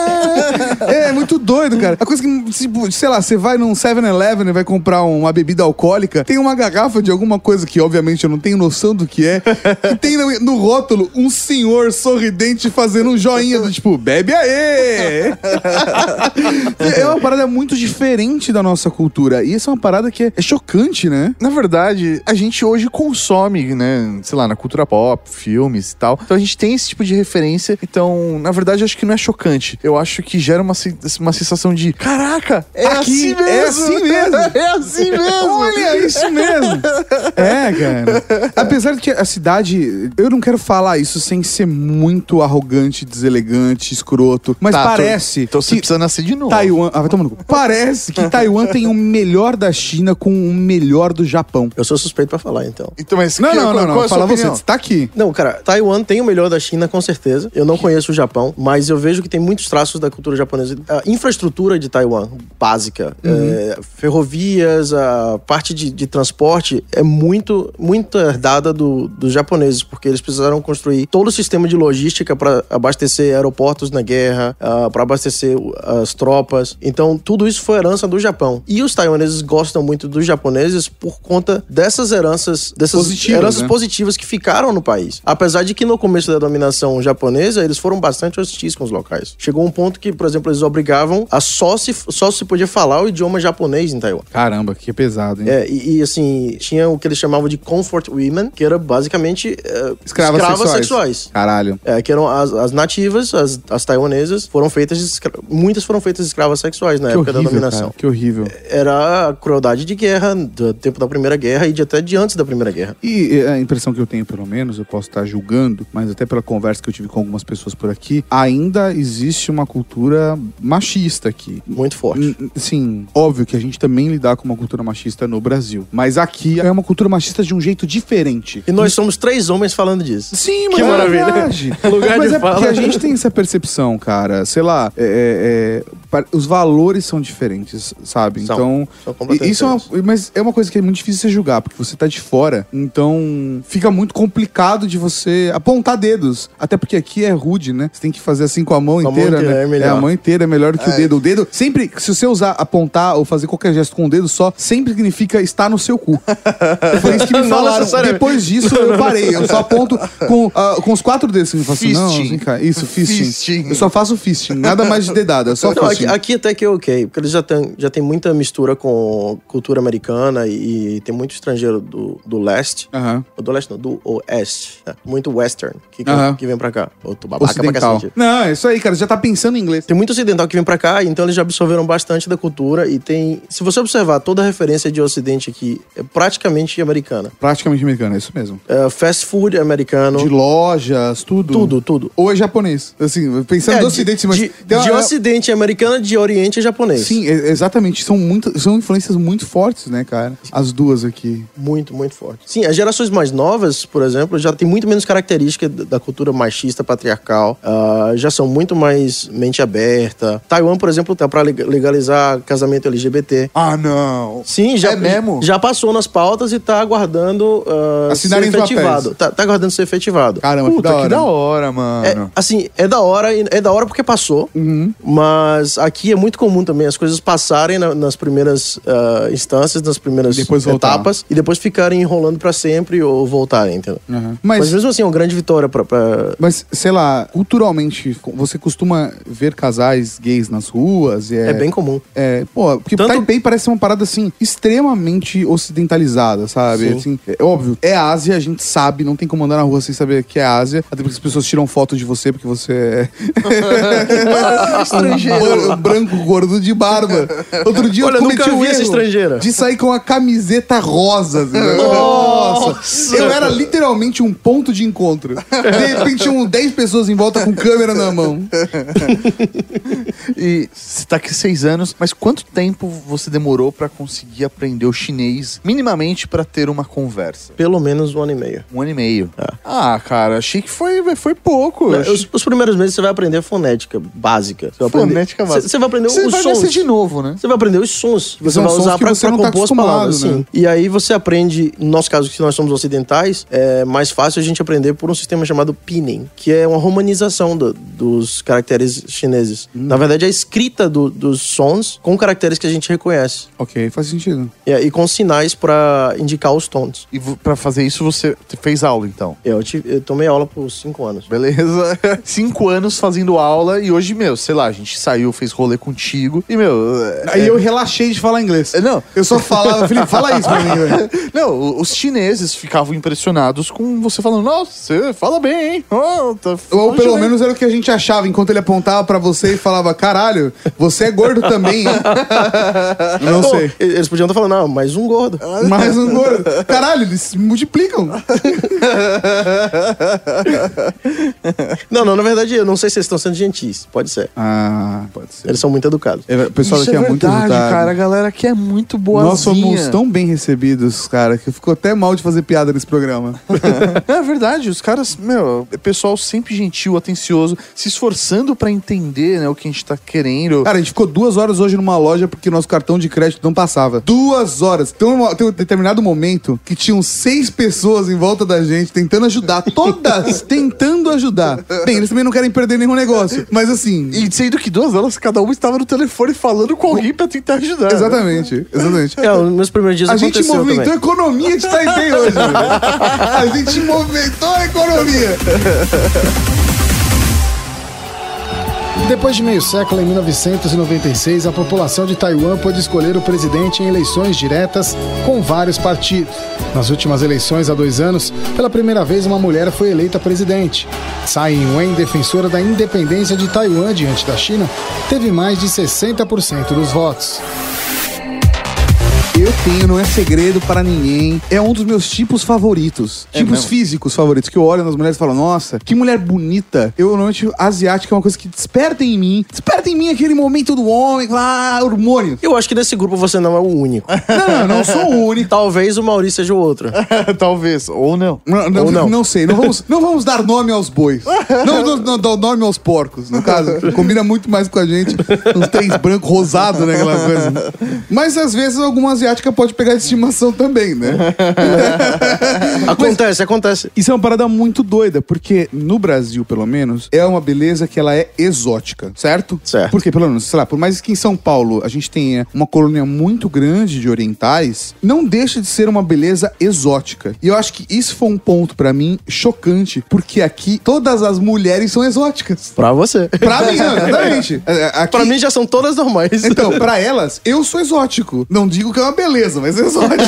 é, muito doido, cara. A coisa que, tipo, sei lá, você vai num 7-Eleven e vai comprar uma bebida alcoólica, tem uma garrafa de alguma coisa que, obviamente, eu não tenho noção do que é, e tem no, no rótulo um senhor sorridente fazendo um joinha do tipo, bebe aê! é uma parada muito diferente da nossa cultura. E isso é uma parada que é, é chocante, né? Na verdade, a gente hoje consome, né, sei lá, na cultura pop, filmes e tal. Então a gente tem esse tipo de referência. Então, na verdade, acho que não é chocante. Eu acho que gera uma, uma sensação de: caraca, é Aqui, assim mesmo! é assim mesmo. é assim mesmo! Olha, é isso mesmo. É, cara. Apesar de que a cidade. Eu não quero falar isso sem ser muito arrogante, deselegante, escroto. Mas Tá, parece. Então você que precisa nascer de novo. Taiwan. Ah, vai tomar no cu. Parece que Taiwan tem o melhor da China com o melhor do Japão. Eu sou suspeito pra falar, então. Então, mas Não, que- não, qual- não, qual não. é Fala você, opinião? você tá aqui. Não, cara, Taiwan tem o melhor da China, com certeza. Eu não conheço o Japão, mas eu vejo que tem muitos traços da cultura japonesa. A infraestrutura de Taiwan, básica, é, ferrovias, a parte de, de transporte é muito, muito herdada do- dos japoneses, porque eles precisaram construir todo o sistema de logística para abastecer aeroportos na guerra, para abastecer as tropas. Então, tudo isso foi herança do Japão. E os taiwaneses gostam muito dos japoneses por conta dessas heranças, dessas Positivas, heranças né? positivas que ficaram no país. Apesar de que no começo da dominação japonesa, eles foram bastante hostis com os locais. Chegou um ponto que, por exemplo, eles obrigavam a só se, só se podia falar o idioma japonês em Taiwan. Caramba, que pesado, hein? É, e, e, assim, tinha o que eles chamavam de comfort women, que era basicamente é, Escravas, sexuais. sexuais. Caralho. É, que eram as, as nativas, as, as taiwanesas, foram feitas muitas foram feitas escravas sexuais na Que época da horrível, dominação. cara. Que horrível. Era crueldade de guerra, do tempo da Primeira Guerra e de até de antes da Primeira Guerra. E a impressão que eu tenho, pelo menos, eu posso estar julgando, mas até pela conversa que eu tive com algumas pessoas por aqui, ainda existe uma cultura machista aqui. Muito forte. Sim, óbvio que a gente também lidar com uma cultura machista no Brasil. Mas aqui é uma cultura machista de um jeito diferente. E nós somos três homens falando disso. Sim, mas Que é maravilha. verdade. Lugar mas de é porque fala. a gente tem essa percepção, cara. Sei lá, é- é- é, os valores são diferentes, sabe? São. Então, São isso é uma, mas é uma coisa que é muito difícil você julgar, porque você tá de fora. Então, fica muito complicado de você apontar dedos. Até porque aqui é rude, né? Você tem que fazer assim com a mão Com a mão inteira, inteira, né? é melhor. a mão inteira é melhor do que o dedo. O dedo, sempre, se você usar, apontar ou fazer qualquer gesto com o dedo só, sempre significa estar no seu cu. Foi isso que me falaram. Depois disso, eu parei. Eu só aponto com, ah, com os quatro dedos. Assim, eu faço, não, vem cá. Isso, fisting. Fisting. Eu só faço fisting. Nada mais de dedada, é só Não, fisting. aqui, aqui até que é ok, porque eles já têm já tem muita mistura com cultura americana e, tem muito estrangeiro do, do leste. Aham. Do leste não, do oeste. né? Muito western que, Aham. que vem pra cá. Ô, tô babaca pra Ocidental. cacete. Não, é isso aí, cara. Já tá pensando em inglês. Tem muito ocidental que vem pra cá, então eles já absorveram bastante da cultura e tem... Se você observar, toda a referência de ocidente aqui é praticamente americana. Praticamente americano, é isso mesmo. É, fast food é americano. De lojas, tudo. Tudo, tudo. Ou é japonês. Assim, pensando É, do de- ocidente, mas... de, tem uma- de ocidente é americano, de oriente é japonês. Sim, exatamente. São, muito, são influências muito fortes, né, cara? As duas aqui. Muito, muito forte. Sim, as gerações mais novas, por exemplo, já tem muito menos característica da da cultura machista patriarcal. ah, já são muito mais mente aberta. Taiwan, por exemplo, tá pra leg- legalizar casamento LGBT. Ah, não. Sim, já, É mesmo? já passou nas pautas e tá aguardando ah, ser Assinarem os efetivado. Tá, tá aguardando ser efetivado. Caramba, Puta, que da hora. hora, mano. É, assim, é da hora, é da hora porque passou, Uhum. mas aqui é muito comum também as coisas passarem na- nas primeiras ah, instâncias, nas primeiras Depois voltar. etapas, e depois ficarem enrolando pra sempre ou voltarem, entendeu? Uhum. Mas, Mas, mesmo assim, é uma grande vitória pra. pra- mas, sei lá, culturalmente, você costuma ver casais gays nas ruas? E É bem comum. É, pô, porque Tanto- Taipei parece uma parada assim, extremamente ocidentalizada, sabe? Sim. Assim, é óbvio, é Ásia, a gente sabe, não tem como andar na rua sem saber que é Ásia, até porque as pessoas tiram foto de você porque você é estrangeiro, um branco gordo de barba. Outro dia Olha, eu cometi essa erro estrangeira. de sair com a camiseta rosa. assim, né? Nossa! Eu era literalmente um ponto de encontro. De repente tinham 10 pessoas em volta com câmera na mão. E você tá aqui seis anos, mas quanto tempo você demorou pra conseguir aprender o chinês minimamente pra ter uma conversa? Pelo menos um ano e meio. Um ano e meio. É. Ah, cara, achei que foi, foi pouco. Não, Achei- Os, os primeiros meses você vai aprender fonética básica. Você vai aprender, Fonética básica. Você, você vai aprender Você os vai sons. nascer de novo, né? Você vai aprender os sons você São vai sons usar não tá compor as acostumado, palavras. né? Sim. E aí você aprende, no nosso caso, que nós somos ocidentais, é mais fácil a gente aprender por um sistema chamado pinyin, que é uma romanização do- dos caracteres chineses. Hum. Na verdade, é a escrita do- dos sons com caracteres que a gente reconhece. Ok, faz sentido. E, e com sinais pra indicar os tons. E pra fazer isso, você fez aula, então. Eu, tive- eu tomei aula por cinco anos. Beleza? Cinco anos fazendo aula e hoje, meu, sei lá, a gente saiu, fez rolê contigo e, meu. é- Aí eu relaxei de falar inglês. É, Não, Eu só falava, Felipe, fala isso pra mim, velho. não, os chineses ficavam impressionados com você falando, nossa, você fala bem, hein? Oh, tá Ou pelo bem." menos era o que a gente achava enquanto ele apontava pra você e falava: caralho, você é gordo também, hein? Não Pô, sei. Eles podiam estar falando, não, mais um gordo. Mais um gordo. Caralho, eles se multiplicam. Não, não, na verdade, eu não sei se eles estão sendo gentis. Pode ser. Ah, pode ser. Eles são muito educados. É, O pessoal Isso daqui é é, muito verdade, educado. cara. A galera aqui é muito boazinha. Nós somos tão bem recebidos, cara, que ficou até mal de fazer piada nesse programa. É verdade, os caras, meu, é pessoal sempre gentil, atencioso, se esforçando pra entender, né, o que a gente tá querendo. Cara, a gente ficou duas horas hoje numa loja porque nosso cartão de crédito não passava. Duas horas. Tem um, tem um determinado momento que tinham seis pessoas em volta da gente tentando ajudar. Todas tentando ajudar. Bem, eles também não querem perder nenhum negócio. Mas assim. E sendo que duas delas, cada uma estava no telefone falando com alguém pra tentar ajudar. né? Exatamente, exatamente. É, nos meus primeiros dias A gente movimentou a economia de Taipei hoje. velho. A gente movimentou a economia. Depois de meio século, em 1996, a população de Taiwan pôde escolher o presidente em eleições diretas com vários partidos. Nas últimas eleições, há dois anos, pela primeira vez uma mulher foi eleita presidente. Tsai Ing-wen, defensora da independência de Taiwan diante da China, teve mais de 60% dos votos. Eu tenho, não é segredo para ninguém. É um dos meus tipos favoritos. É tipos mesmo? físicos favoritos. Que eu olho nas mulheres e falo, nossa, que mulher bonita. Eu, normalmente, asiática é uma coisa que desperta em mim. Desperta em mim aquele momento do homem, lá, hormônio. Eu acho que desse grupo você não é o único. Não, não, não sou o único. Talvez o Maurício seja o outro. Talvez, ou não. Não, não, Ou não. não sei, não vamos, não vamos dar nome aos bois. Não, não, dar nome aos porcos, no caso. Combina muito mais com a gente. Uns três brancos rosados, né? Aquela coisa. Mas às vezes alguma pode pegar de estimação também, né? Acontece, acontece. Isso é uma parada muito doida, porque no Brasil, pelo menos, é uma beleza que ela é exótica, certo? Certo. Porque, pelo menos, sei lá, por mais que em São Paulo a gente tenha uma colônia muito grande de orientais, não deixa de ser uma beleza exótica. E eu acho que isso foi um ponto pra mim chocante, porque aqui todas as mulheres são exóticas. Pra você. Pra mim, exatamente. Aqui, Pra mim já são todas normais. então, pra elas, eu sou exótico. Não digo que é uma beleza, mas é exótico.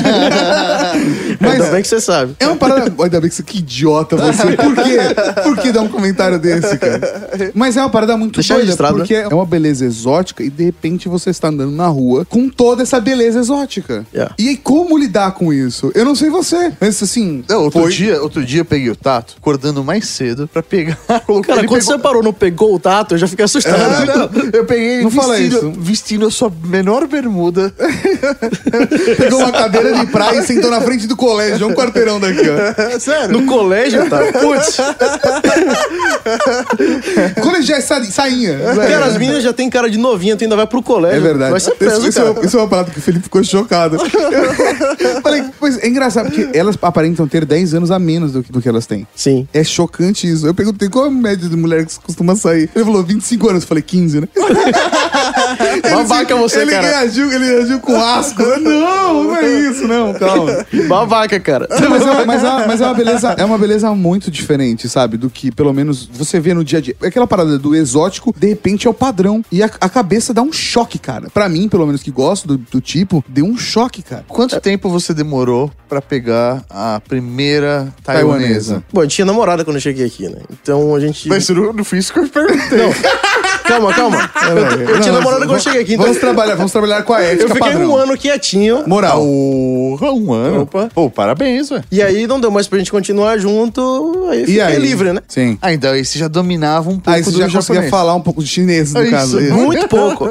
Ainda bem que você sabe. É uma parada. Ainda bem que você que idiota você. Por quê? Por que dar um comentário desse, cara? Mas é uma parada muito Deixa doida, registrado, porque é uma beleza exótica e de repente você está andando na rua com toda essa beleza exótica. Yeah. E aí, como lidar com isso? Eu não sei você, mas assim. Não, outro, foi- dia, outro dia eu peguei o Tato acordando mais cedo pra pegar. colocar- Cara, quando pegou- você parou no pegou o tato, eu já fiquei assustado. Ah, não, eu peguei Não fala vestindo, isso. vestindo a sua menor bermuda. Pegou uma cadeira de praia e sentou na frente do colégio, é um quarteirão daqui, ó. Sério? No colégio, tá? Putz. Colegiais sa sainha. Cara, as meninas já tem cara de novinha, tu ainda vai pro colégio. É verdade. Vai ser preso, isso, isso cara. é, isso é uma parada que o Felipe ficou chocado. Eu Falei, pois é engraçado, porque elas aparentam ter 10 anos a menos do que, do que elas têm. Sim. É chocante isso. Eu perguntei qual é a média de mulher que costuma sair. Ele falou 25 anos. Eu falei 15, né? Babaca você, ele cara. Reagiu, ele reagiu com asco. Não, não é isso, não. Calma. Babaca, cara. Não, mas, é, uma- mas, é, mas é uma beleza, é uma beleza muito diferente, sabe? Do que pelo menos você vê no dia a dia. É aquela parada do exótico, de repente é o padrão. E a, a cabeça dá um choque, cara. Pra mim, pelo menos que gosto do, do tipo, deu um choque, cara. Quanto tempo você demorou pra pegar a primeira Taiwanesa. taiwanesa? Bom, eu tinha namorada quando eu cheguei aqui, né? Então a gente. Mas não, não foi isso que eu perguntei. Calma, calma. Eu, eu tinha mas quando eu cheguei aqui, então. Vamos trabalhar, vamos trabalhar com a ética Eu fiquei padrão. um ano quietinho. Moral. Porra, um ano. Opa. Pô, parabéns, velho. E aí não deu mais pra gente continuar junto. Aí E fiquei aí? livre, né? Sim. Ah, então aí você já dominava um pouco Aí você do já conseguia japonês. falar um pouco de chinês, no É caso. isso. Muito pouco.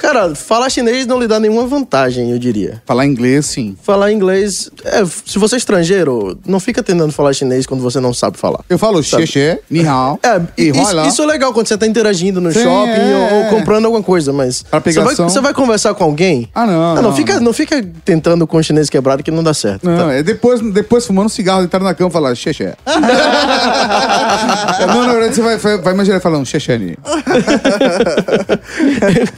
Cara, falar chinês não lhe dá nenhuma vantagem, eu diria. Falar inglês, sim. Falar inglês. É, se você é estrangeiro, não fica tentando falar chinês quando você não sabe falar. Eu falo xexé, ni hao, É, e isso, isso é legal quando você tá interagindo no Sim, shopping é, ou, ou comprando alguma coisa, mas. Pra Você vai, você vai conversar com alguém? Ah, não, Ah, não, não, fica, não. não. fica tentando com o chinês quebrado que não dá certo. Não, tá? é depois, depois fumando cigarro, entrar na cama e falar, xexé. não, na verdade, você vai, vai, vai imaginar falando, xexé. Nini.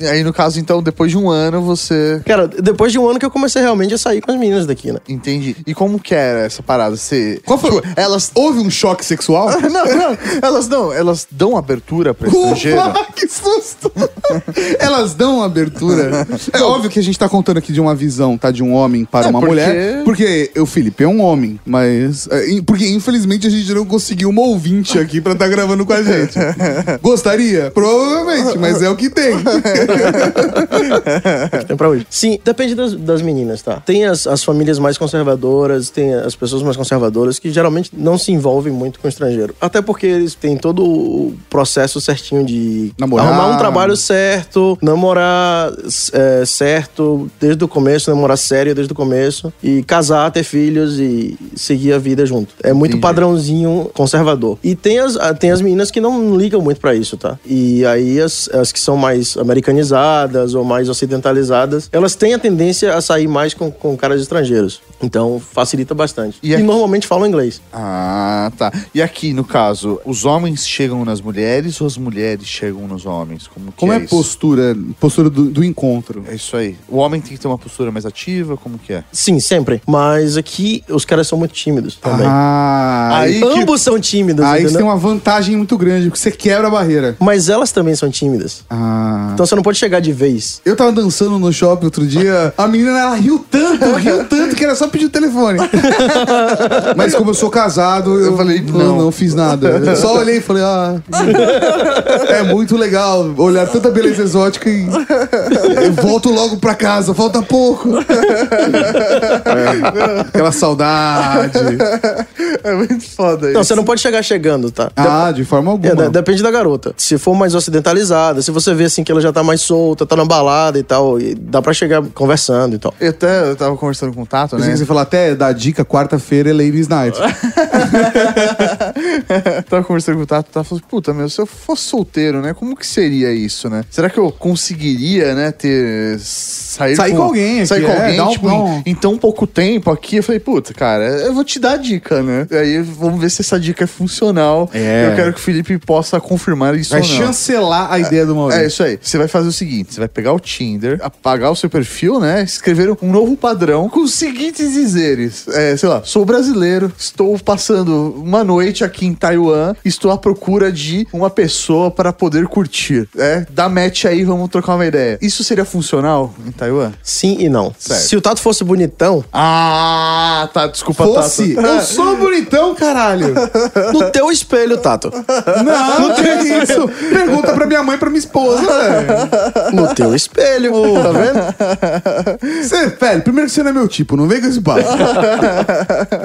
E aí, no caso, então, depois de um ano, você. Cara, depois de um ano que eu comecei realmente a sair com as meninas daqui, né? Entendi. E como que era essa parada? Você. Qual foi? Tipo, elas. Houve um choque sexual? Não, não, elas não, elas dão abertura pra estrangeiro. Ufa, que susto! Elas dão abertura. É óbvio que a gente tá contando aqui de uma visão, tá? De um homem para É, uma porque- mulher. Porque o Felipe é um homem, mas. é, Porque infelizmente a gente não conseguiu uma ouvinte aqui pra estar gravando com a gente. Gostaria? Provavelmente, mas é o que tem. que tem pra hoje. Sim, depende das, das meninas, tá? Tem as, as famílias mais conservadoras, tem as pessoas mais conservadoras que geralmente não se envolvem muito com o estrangeiro. Até porque eles têm todo o processo certinho de Namorar. arrumar um trabalho certo, namorar é, certo desde o começo, namorar sério desde o começo, e casar, ter filhos e seguir a vida junto. É muito Entendi. padrãozinho conservador. E tem as, ah, tem as meninas que não ligam muito pra isso, tá? E aí as, as que são mais americanizadas ou mais ocidentalizadas, elas têm a tendência a sair mais com, com caras estrangeiros. Então facilita bastante. E E, aqui- normalmente falam inglês. Ah, tá. E aqui, no caso, os homens chegam nas mulheres ou as mulheres chegam nos homens? Como, que Como é a isso? postura, postura do, do encontro? É isso aí. O homem tem que ter uma postura mais ativa? Como que é? Sim, sempre. Mas aqui os caras são muito tímidos também. Ah, Aí que- Ambos são tímidos, aí você tem uma vantagem muito grande, porque você quebra a barreira. Mas elas também são tímidas. Ah. Então você não pode chegar de vez. Eu tava dançando no shopping outro dia, a menina ela riu tanto, riu tanto que era só pedir o telefone. Mas como eu sou casado, eu, falei, não, não. não fiz nada. Eu só olhei e falei, ah, é muito legal olhar tanta beleza exótica e eu volto logo pra casa, falta pouco. É, aquela saudade. É muito foda isso. Não, você não pode chegar chegando, tá? Ah, de forma É, alguma. de- depende da garota. Se for mais ocidentalizada, se você vê assim que ela já tá mais solta, tá na balada e tal, e dá pra chegar conversando e tal. Eu até eu tava conversando com o Tato, né? Você falou até da dica quarta-feira é Ladies Night. tava conversando com o Tato, tava falando, puta, meu, se eu fosse solteiro, né? Como que seria isso, né? Será que eu conseguiria, né, ter... Sair, Sair com alguém aqui, Sair com é, alguém, um- tipo, dá em, um- em tão pouco tempo aqui. Eu falei, puta, cara, eu vou te dar a dica, né? E aí vamos ver se essa dica é funcional. É. Eu quero que o Felipe possa confirmar isso Vai ou não. chancelar a ideia do Maurício. É isso aí. Você vai fazer o seguinte: você vai pegar o Tinder, apagar o seu perfil, né? Escrever um novo padrão com os seguintes dizeres. É, sei lá, sou brasileiro, estou passando uma noite aqui em Taiwan, estou à procura de uma pessoa para poder curtir. É, dá match aí, vamos trocar uma ideia. Isso seria funcional em Taiwan? Sim e não. Certo. Se o Tato fosse bonitão, Ah, tá, desculpa, Fosse, Tato. eu sou bonitão, caralho. no teu espelho, Tato. Não, não tem isso. Pergunta pra minha mãe, pra minha esposa, velho. No teu espelho, tá vendo? Você, velho, primeiro que você não é meu tipo, não vem com esse papo.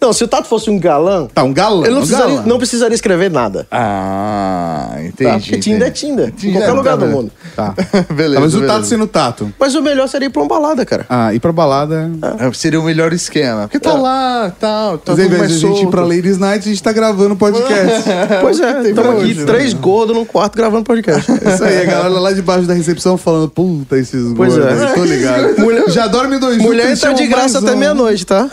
Não, se o Tato fosse um galã, Tá, um galã. ele não um precisaria, galã. não precisaria escrever nada. Ah, Tá? entendi. Porque Tinder é. Tinder. Em qualquer lugar tá do mundo. Tá. Beleza. Tá, mas o beleza. tato sendo tato. Mas o melhor seria ir pra uma balada, cara. Ah, ir pra balada. É, Seria o melhor esquema. Porque tá É. lá, tal, tá Mas ao tudo invés mais de a gente ir pra Ladies Night, a gente tá gravando podcast. Pois é, tem estamos aqui, hoje, né? três gordos num quarto gravando podcast. É Isso aí, a galera lá debaixo da recepção falando, puta, esses Pois gordos. é. eu Tô ligado. Mulher- Já dorme dois Mulher tá de mais até meia-noite, tá?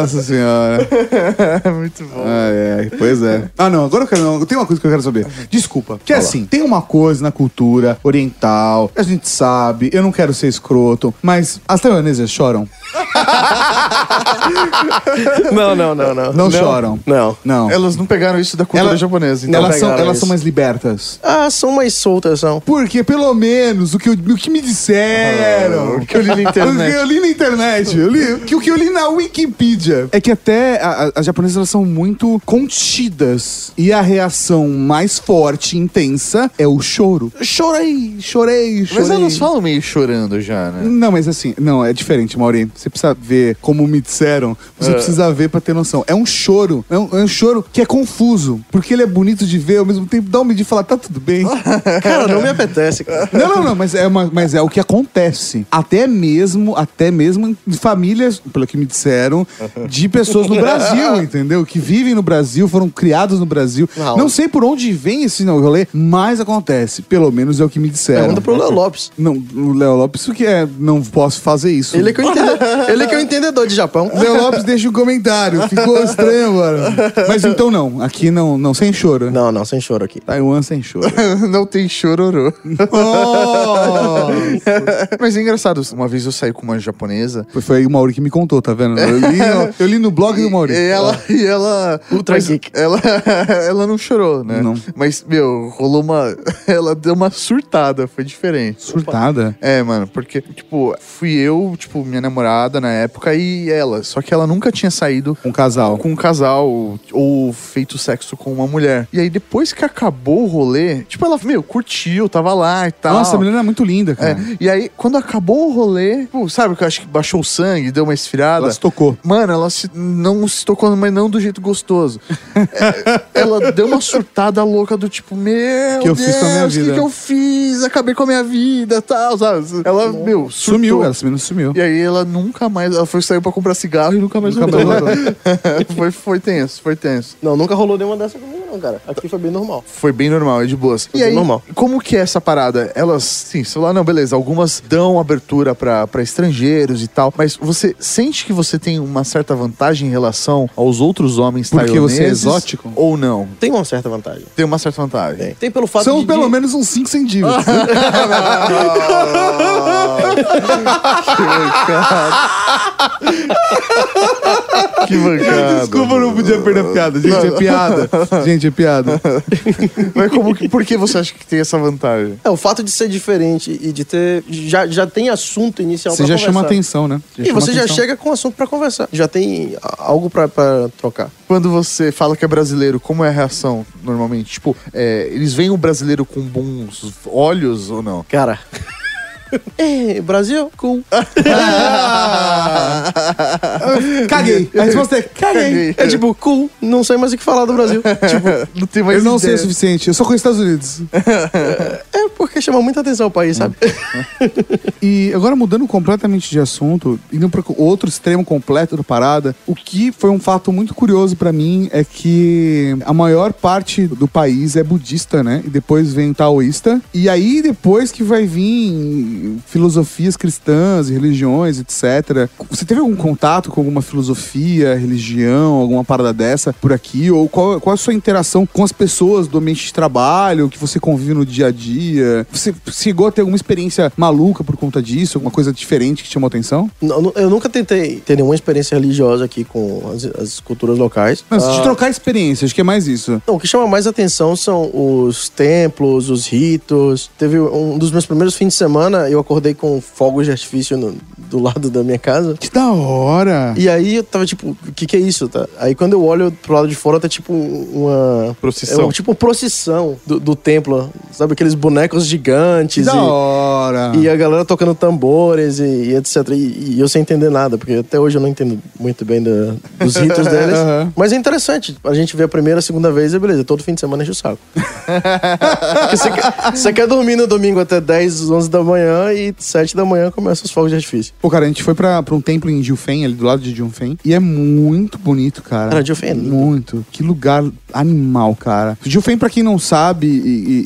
Nossa senhora. Muito bom. Ai, ai, pois é. Ah, não, agora eu quero. Não, tem uma coisa que eu quero saber. Desculpa. Que é assim, tem uma coisa na cultura oriental, a gente sabe, eu não quero ser escroto, mas as taiwanesas choram? Não, não, não, não. Não, choram. Não. Não. Elas não pegaram isso da cultura Ela- japonesa, então. elas são, pegaram elas isso. são mais libertas. Ah, são mais soltas, são. Porque, pelo menos, o que, eu- o que me disseram. O que eu li na internet. O que eu li na internet. Eu li, que, o que eu li na Wikipedia. É que até a- a- as japonesas elas são muito contidas. E a reação mais forte e intensa é o choro. Chorei, chorei, chorei. Mas elas falam meio chorando já, né? Não, mas assim, não, é diferente, Mauri. Você precisa ver como me disseram. Você É. precisa ver pra ter noção. É um choro. É um, é um choro que é confuso. Porque ele é bonito de ver, ao mesmo tempo dá um medo de falar, tá tudo bem. Cara, não me apetece, cara. Não, não, não, mas é, uma- mas é o que acontece. Até mesmo, até mesmo em famílias, pelo que me disseram, de pessoas no Brasil, entendeu? Que vivem no Brasil, foram criados no Brasil. Não. Não, sei por onde vem esse não, rolê, mas acontece. Pelo menos é o que me disseram. Pergunta pro Léo Lopes. Não, o Léo Lopes, isso que é, não posso fazer isso. Ele é, que é o entende- ele é que é o entendedor de Japão. Léo Lopes deixa um comentário. Ficou estranho agora. Mas então não, aqui não, não sem choro. Não, não, sem choro aqui. Taiwan sem choro. Não tem chororô. Mas é engraçado, uma vez eu saí com uma japonesa. Foi, foi aí o Mauri que me contou, tá vendo? Eu li no, eu li no blog do Mauri. E ela, e ela. Ultra mas geek. Ela, ela não chorou, né? Não. Mas, meu, rolou uma. Ela deu uma surtada, foi diferente. Surtada. É, mano, porque, tipo, fui eu, tipo, minha namorada na época e ela. Só que ela nunca tinha saído Um casal. com um casal ou feito sexo com uma mulher. E aí, depois que acabou o rolê, tipo, ela, meu, curtiu, tava lá e tal. Nossa, a menina é muito linda, cara. É, e aí, quando acabou o rolê, pô, sabe que eu acho que baixou o sangue, deu uma esfriada. Ela se tocou. Mano, ela se, não se tocou, mas não do jeito gostoso. É, ela deu uma surtada louca do tipo, meu Que eu fiz com a minha Deus, o vida. que, que eu fiz? Acabei com a minha vida tal, sabe? Ela, meu, surtou. Sumiu, essa menina sumiu. E aí ela nunca mais, ela foi sair pra comprar cigarro e nunca mais Nunca voltou. mais foi, foi tenso, foi tenso. Não, nunca rolou nenhuma dessa comigo, não, cara. Aqui foi bem normal. Foi bem normal, é de boas. Foi E aí, normal. como que é essa parada? Elas, sim, sei lá, não, beleza, algumas dão abertura pra pra estrangeiros e tal, mas você sente que você tem uma certa vantagem em relação aos outros homens Porque taiwaneses? você é exótico? Ou não? Tem uma certa vantagem. Tem uma certa vantagem. Tem. Tem pelo fato São de... pelo de- menos uns 5 centímetros. Que bancada. Desculpa, eu não podia perder a piada. Gente, é piada. Gente, é piada. Mas como que, por que você acha que tem essa vantagem? É, o fato de ser diferente e de ter... Já, já tem assunto inicial Você pra já conversar. chama atenção, né? E chama você já atenção. chega com assunto pra conversar. Já tem algo pra, pra trocar. Quando você fala que é brasileiro, como é a reação normalmente? Tipo, é, eles veem o brasileiro com bons olhos ou não? Cara... é, Brasil, cool. Caguei. A resposta é caguei. É tipo, cool, não sei mais o que falar do Brasil. tipo, Não tem mais Eu não sei ideia. o suficiente. Eu só conheço Estados Unidos. é porque chama muita atenção o país, sabe? E agora mudando completamente de assunto, indo para outro extremo completo da parada, o que foi um fato muito curioso pra mim é que a maior parte do país é budista, né? E depois vem taoísta. E aí depois que vai vir filosofias cristãs e religiões, etc. Você teve algum contato com alguma filosofia, religião, alguma parada dessa por aqui? Ou qual, qual a sua interação com as pessoas do ambiente de trabalho, que você convive no dia a dia? Você chegou a ter alguma experiência maluca por conta disso? Alguma coisa diferente que chamou atenção? Não, Eu nunca tentei ter nenhuma experiência religiosa aqui com as, as culturas locais. De Ah, trocar experiência, acho que é mais isso. não, o que chama mais atenção são os templos, os ritos. Teve um dos meus primeiros fins de semana, eu acordei com fogos de artifício no- do lado da minha casa. Que da hora! E aí eu tava tipo, o que que é isso, tá? Aí quando eu olho pro lado de fora, tá tipo uma... Procissão. É, tipo uma procissão do, do templo. Sabe aqueles bonecos Gigantes da e... hora! E a galera tocando tambores e, e etc. E, e eu sem entender nada, porque até hoje eu não entendo muito bem da- dos ritos deles. Aham. Mas é interessante. A gente vê a primeira, a segunda vez e beleza, todo fim de semana enche o saco. Você quer, você quer dormir no domingo até 10, 11 da manhã e 7 da manhã começa os fogos de artifício. Pô, cara, a gente foi pra, pra um templo em Gilfen, ali do lado de Gilfen, e é muito bonito, cara. Cara, Gilfen é lindo. Muito. Que lugar animal, cara. Gilfen, pra quem não sabe e,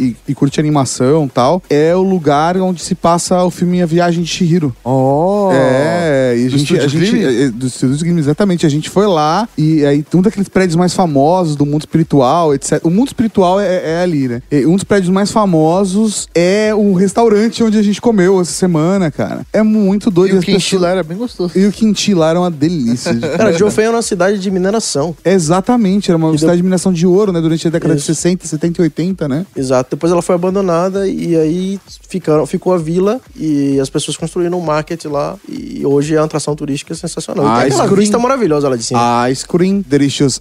e- e- curte animação tal, é o lugar onde se passa o filme A Viagem de Shihiro. Oh! É, e a Do gente, a gente é, do Estúdio Ghibli, exatamente. A gente foi lá e aí um daqueles prédios mais famosos do mundo espiritual, etc. O mundo espiritual é, é ali, né? E um dos prédios mais famosos é o restaurante onde a gente comeu essa semana, cara. É muito doido. E o as quente pessoas- lá era bem gostoso. E o quinti lá era uma delícia. de- Cara, Jofei é uma cidade de mineração. Exatamente, era uma deu- cidade de mineração de ouro, né? Durante a década Isso. de 60, 70 e 80, né? Exato. Depois ela foi abandonada e, e aí ficaram, ficou a vila e as pessoas construíram um market lá e hoje é uma atração turística sensacional. E Ah, tem aquela screen. vista maravilhosa lá de cima. Ice cream, delicious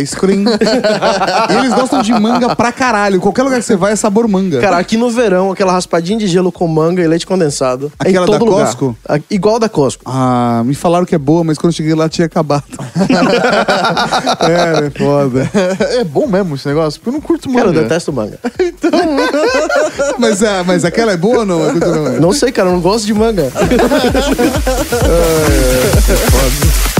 ice cream. e eles gostam de manga pra caralho. Qualquer lugar que você vai é sabor manga. Cara, aqui no verão, aquela raspadinha de gelo com manga e leite condensado. é Aquela em todo da lugar. Costco? A- igual da Costco. Ah, me falaram que é boa, mas quando eu cheguei lá tinha acabado. é, é foda. É bom mesmo esse negócio? Porque eu não curto Cara, eu manga. detesto manga. Mas, ah, mas aquela é boa ou não? não? Sei, cara, eu não gosto de manga.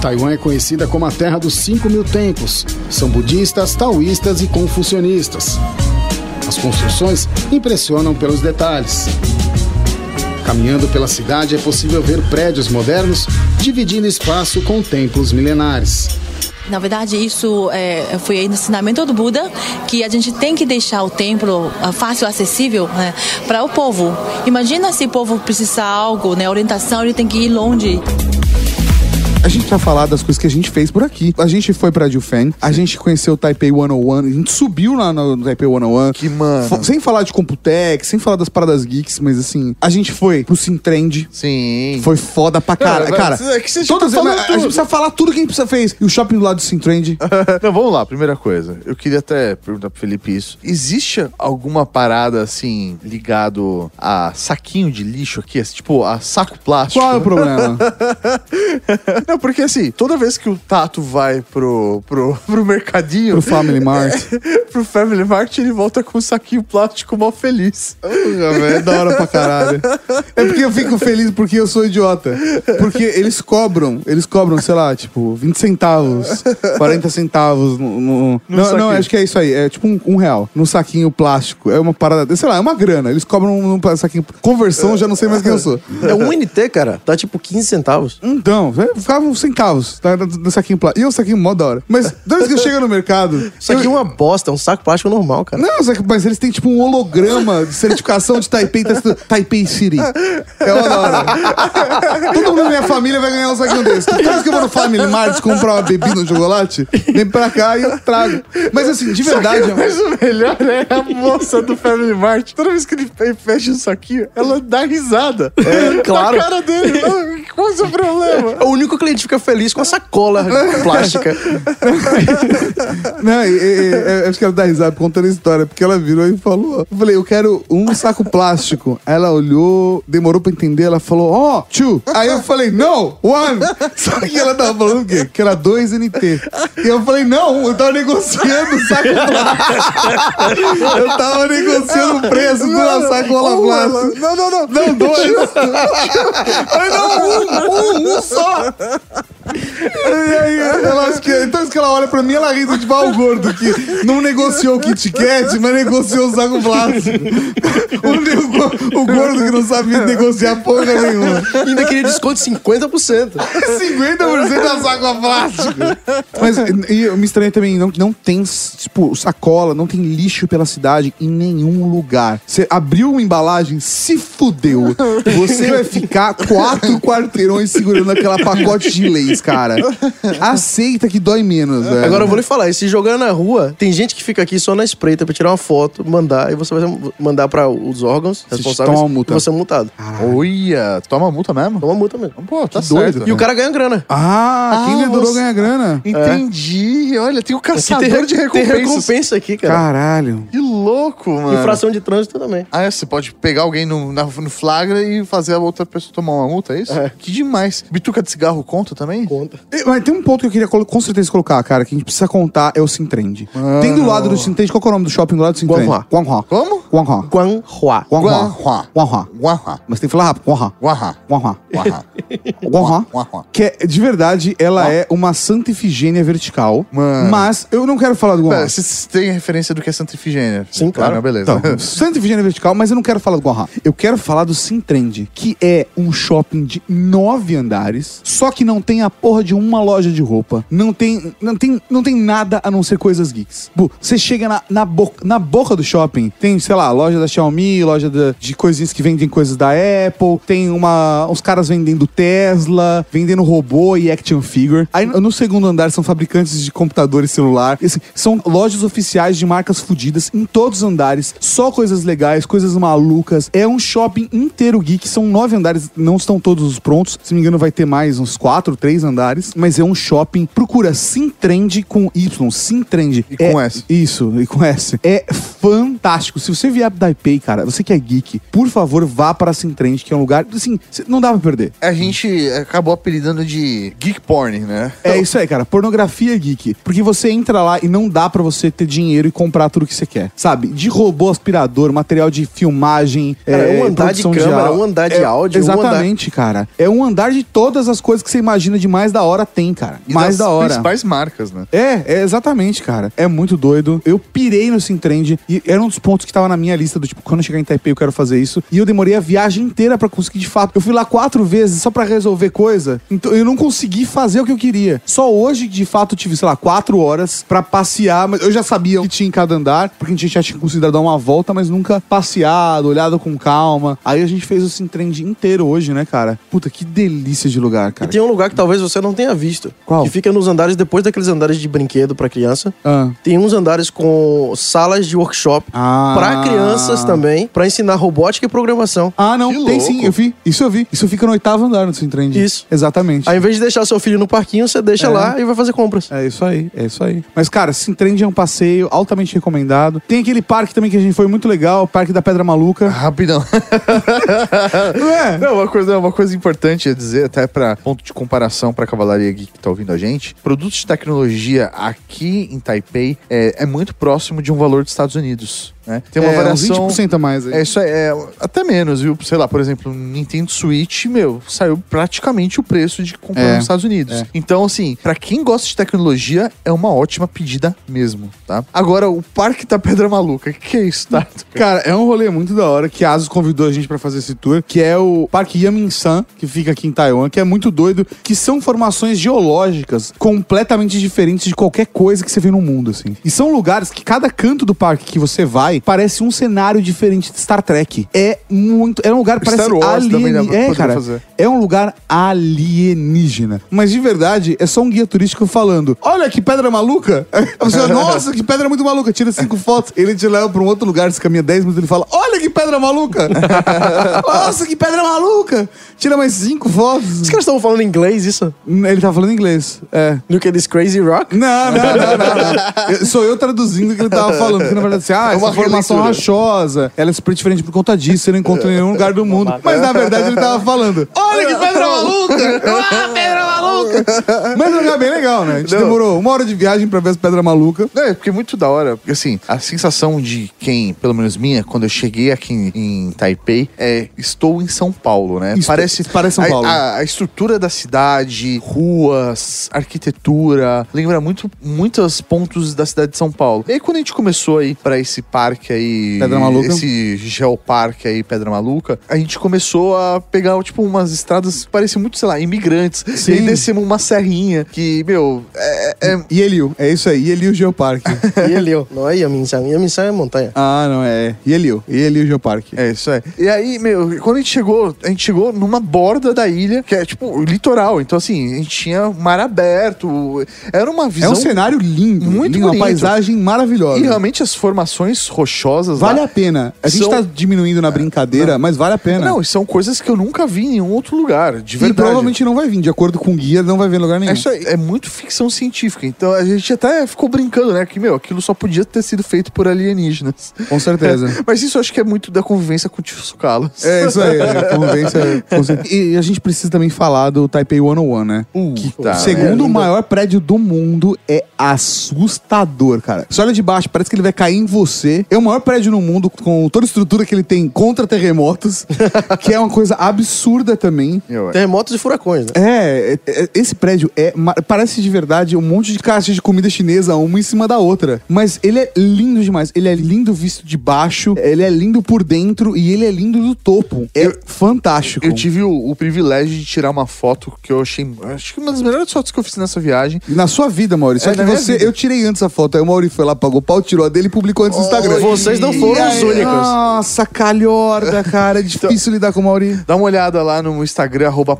Taiwan é conhecida como a terra dos 5 mil templos. São budistas, taoístas e confucionistas. As construções impressionam pelos detalhes. Caminhando pela cidade é possível ver prédios modernos dividindo espaço com templos milenares. Na verdade, isso é, foi o ensinamento do Buda, que a gente tem que deixar o templo ah, fácil, acessível né, para o povo. Imagina se o povo precisar algo, né, orientação, ele tem que ir longe. A gente vai falar das coisas que a gente fez por aqui. A gente foi pra Jufen, a gente conheceu o Taipei 101, a gente subiu lá no Taipei 101. Que mano. Sem falar de Computex, sem falar das paradas geeks, mas assim, a gente foi pro Sintrend. Sim. Foi foda pra Cara, caralho. Cara, mas é que você todas, tá falando a, a gente precisa falar tudo que a gente precisa fez. E o shopping do lado do Sintrend. Não, vamos lá, primeira coisa. Eu queria até perguntar pro Felipe isso. Existe alguma parada assim, ligado a saquinho de lixo aqui? Tipo, a saco plástico? Qual é o problema? Não, porque assim, toda vez que o Tato vai pro, pro, pro mercadinho, Pro Family Mart. pro Family Mart, ele volta com um saquinho plástico mó feliz. É da hora pra caralho. É porque eu fico feliz porque eu sou idiota. Porque eles cobram, eles cobram, sei lá, tipo, 20 centavos, 40 centavos no. no- não, não, acho que é isso aí. É tipo um, um real. No saquinho plástico. É uma parada. Sei lá, é uma grana. Eles cobram num saquinho. Conversão, já não sei mais quem eu sou. É um NT, cara. Tá tipo 15 centavos. Então, é, ficavam centavos tá, no- no saquinho plástico. E é um saquinho mó da hora. Mas toda vez que eu chego no mercado. Isso aqui é eu- uma bosta, é um saco plástico normal, cara. Não, mas eles têm tipo um holograma de certificação de Taipei, tá Taipei City. É uma da hora. Todo mundo da minha família vai ganhar um saquinho desse. Toda vez que eu vou no Family Mart comprar uma bebida, um chocolate, vem pra cá e eu trago. Mas assim, de verdade. Mas o melhor é a moça do Family Mart. Toda vez que ele fe- fecha o saquinho, ela dá risada. É, claro. Na cara dele. Ah, Qual é o seu problema? O único cliente fica feliz com a sacola plástica. Não, e, e, e, eu acho que ela dá risada contando a história, porque ela virou e falou. Eu falei, eu quero um saco plástico. Aí ela olhou, demorou pra entender, ela falou, ó, oh, two. Aí eu falei, no, one. Só que ela tava falando o quê? Que era dois NT. E eu falei, não, eu tava negociando o saco plástico. Eu tava negociando o preço da sacola plástica. Não, não, não. Não, dois. Não, um, um, um só. E aí, ela acha que, então isso que ela olha pra mim, ela ri do tipo, ah, o gordo que não negociou o Kit Kat, mas negociou o saco plástico. O, nego- o gordo que não sabia negociar porra nenhuma. Ainda queria desconto de 50%. 50% da saco plástico. Mas e eu me estranho também, não, não tem, tipo, sacola, não tem lixo pela cidade em nenhum lugar. Você abriu uma embalagem, se fudeu. Você vai ficar quatro quarteirões segurando aquela pacote de leis, cara. Aceita que dói menos, velho. Agora eu vou lhe falar, e se jogar na rua, tem gente que fica aqui só na espreita pra tirar uma foto, mandar, e você vai mandar pra os órgãos responsáveis toma uma multa. e você é multado. Olha, toma multa mesmo? Toma multa mesmo. Pô, tá Que doido. certo. E o cara ganha grana. Ah, quem Ah, dedurou você- ganha grana. Entendi. Olha, tem o Aqui caçador tem, de tem recompensa aqui, cara. Caralho. Que louco, mano. Infração de trânsito também. Ah, é? Você pode pegar alguém no, na- no flagra e fazer a outra pessoa tomar uma multa, é isso? É. Que demais. Bituca de cigarro conta também? Conta. E- Mas tem um ponto que eu queria com certeza colocar, cara, que a gente precisa contar é o Sintrend. Tem do lado do Sintrend, qual é o nome do shopping do lado do Sintrend? Guanhua. Guanhua. Como? Guanhua. Guanhua. Guanhua. Guanhua. Guanhua. Mas tem que falar rápido. Guanhua. Guanhua. Guahá. Guanhua. Guahá. Que é, de verdade, ela é uma Santa Ifigênia vertical. Mano. Mas eu não quero falar do Guanhua. Vocês têm referência do que é Santa Ifigênia? Sim, claro. Ah, não, beleza. Então, Santa Ifigênia vertical, mas eu não quero falar do Guanhua. Eu quero falar do Sintrend, que é um shopping de nove andares, só que não tem a porra de uma loja de roupa. Não tem, não tem, não tem nada a não ser coisas geeks. Você chega na, na, boca, na boca do shopping, tem, sei lá, loja da Xiaomi, loja de coisinhas que vendem coisas da Apple, tem uma, uns caras vendendo Tesla, vendendo robô e action figure. Aí no segundo andar são fabricantes de computadores celular. Assim, são lojas oficiais de marcas fodidas em todos os andares, só coisas legais, coisas malucas. É um shopping inteiro geek, são nove andares, não estão todos prontos. Se não me engano, vai ter mais uns quatro, três andares, mas é um shopping. Procura Sintrend com Y, Sintrend. E com É- S. Isso, e com S. É fantástico. Se você vier pro Taipei, cara, você que é geek, por favor, vá para Sintrend, que é um lugar, assim, não dá pra perder. A gente acabou apelidando de geek porn, né? É isso aí, cara. Pornografia geek. Porque você entra lá e não dá pra você ter dinheiro e comprar tudo que você quer. Sabe? De robô aspirador, material de filmagem. Cara, é um andar de câmera, au- um andar de É, áudio, um Exatamente, cara. É um andar de todas as coisas que você imagina de mais da hora tem, cara. E mais da hora. principais marcas, né? É, é exatamente, cara. É muito doido. Eu pirei no Sintrend e era um dos pontos que tava na minha lista do tipo, quando eu chegar em Taipei eu quero fazer isso. E eu demorei a viagem inteira pra conseguir de fato. Eu fui lá quatro vezes só pra resolver coisa. Então eu não consegui fazer o que eu queria. Só hoje, de fato, tive, sei lá, quatro horas pra passear. Mas eu já sabia o que tinha em cada andar, porque a gente já tinha considerado dar uma volta, mas nunca passeado, olhado com calma. Aí a gente fez o Sintrend inteiro hoje, né, cara? Puta, que delícia de lugar, E cara. tem um lugar que talvez você não tenha visto. Qual? Que fica nos andares depois daqueles andares de brinquedo pra criança. Ah. Tem uns andares com salas de workshop Ah. pra crianças também, pra ensinar robótica e programação. Ah, não, Que tem louco. sim, eu vi. Isso eu vi. Isso fica no oitavo andar no Sintrend. Isso. Exatamente. Ao invés de deixar seu filho no parquinho, você deixa É. lá e vai fazer compras. É isso aí, é isso aí. Mas, cara, Sintrend é um passeio altamente recomendado. Tem aquele parque também que a gente foi muito legal, o Parque da Pedra Maluca. Rapidão. Não é? Não, uma coisa, uma coisa importante a dizer, até para ponto de comparação para a Cavalaria que tá ouvindo a gente, produtos de tecnologia aqui em Taipei é, é muito próximo de um valor dos Estados Unidos. Né? Tem uma é, variação. Uns 20% a mais aí. É isso aí, é, até menos, viu? Sei lá, por exemplo, Nintendo Switch, meu, saiu praticamente o preço de comprar É, nos Estados Unidos. é. Então, assim, pra quem gosta de tecnologia, é uma ótima pedida mesmo, tá? Agora, o Parque da Pedra Maluca, o que, que é isso, tá? Cara, é um rolê muito da hora que a Asus convidou a gente pra fazer esse tour, que é o Parque Yaminsan, que fica aqui em Taiwan, que é muito doido, que são formações geológicas completamente diferentes de qualquer coisa que você vê no mundo, assim. E são lugares que cada canto do parque que você vai parece um cenário diferente de Star Trek. É muito, é um lugar que parece Star dá alienígena. É, cara, fazer. é um lugar alienígena. Mas de verdade, é só um guia turístico falando: Olha que pedra maluca! Você, Nossa, que pedra muito maluca! Tira cinco fotos. Ele te leva pra um outro lugar, você caminha 10 minutos ele fala: Olha que pedra maluca! Nossa, que pedra maluca! Tira mais cinco fotos. Os caras estavam falando inglês, isso? Ele tá falando inglês. É. No que diz Crazy Rock? Não, não, não, não, não. Eu- sou eu traduzindo o que ele tava falando. Que na verdade, assim, ah, É uma formação rachosa, ela é super diferente por conta disso, você não encontra em nenhum lugar do mundo. Mas na verdade ele tava falando: Olha que pedra maluca! Ah, pedra maluca! Mas é um lugar bem legal, né? A gente Não. demorou uma hora de viagem pra ver as pedras malucas. É porque é muito da hora. Porque assim, a sensação de quem, pelo menos minha, quando eu cheguei aqui em, em Taipei, é estou em São Paulo, né? Isso, parece parece São a- Paulo. A, a estrutura da cidade, ruas, arquitetura, lembra muito muitos pontos da cidade de São Paulo. E aí quando a gente começou aí pra esse parque aí, Pedra Maluca. esse geoparque aí Pedra Maluca, a gente começou a pegar tipo umas estradas que pareciam muito, sei lá, imigrantes. Sim. E aí descemos uma serrinha que, meu, é, é E Eliu, é isso aí, Eliu Geoparque. E ele, ó. Não é Yaminsan. Yaminsan é montanha. ah, não, é. Eliu, Eliu Geoparque. É, isso é. E aí, meu, quando a gente chegou, a gente chegou numa borda da ilha, que é tipo litoral. Então, assim, a gente tinha mar aberto. Era uma É visão. um cenário lindo, Muito lindo, uma paisagem maravilhosa. E realmente as formações rochosas Vale lá. a pena. A gente São- tá diminuindo na brincadeira, mas vale a pena. Não, e são coisas que eu nunca vi em nenhum outro lugar, de e verdade. provavelmente não vai vir. De acordo com o guia, não vai vir em lugar nenhum. É isso aí, é muito ficção científica. Então a gente até ficou brincando, né? Que, meu, aquilo só podia ter sido feito por alienígenas. Com certeza. Mas isso eu acho que é muito da convivência com o tio Carlos. É isso aí, é, convivência. E a gente precisa também falar do Taipei 101, né? que, tá, segundo é o maior prédio do mundo, é assustador, cara. Você olha de baixo, parece que ele vai cair em você. É o maior prédio no mundo, com toda a estrutura que ele tem contra terremotos, que é uma coisa absurda também. É. Terremotos e furacões, né? É, é, é, esse prédio é. Parece de verdade um monte de caixas de comida chinesa, uma em cima da outra. Mas ele é lindo demais. Ele é lindo visto de baixo, ele é lindo por dentro e ele é lindo do topo. É fantástico. Eu tive o, o privilégio de tirar uma foto que eu achei. Acho que uma das melhores fotos que eu fiz nessa viagem. Na sua vida, Maurício. Só É, que na minha você, eu tirei antes a foto, aí o Maurício foi lá, pagou pau, tirou a dele e publicou antes no Instagram. Vocês não foram aí, os únicos. Nossa, calhorda, cara. É difícil lidar com o Maurício. Dá uma olhada lá no Instagram, arroba.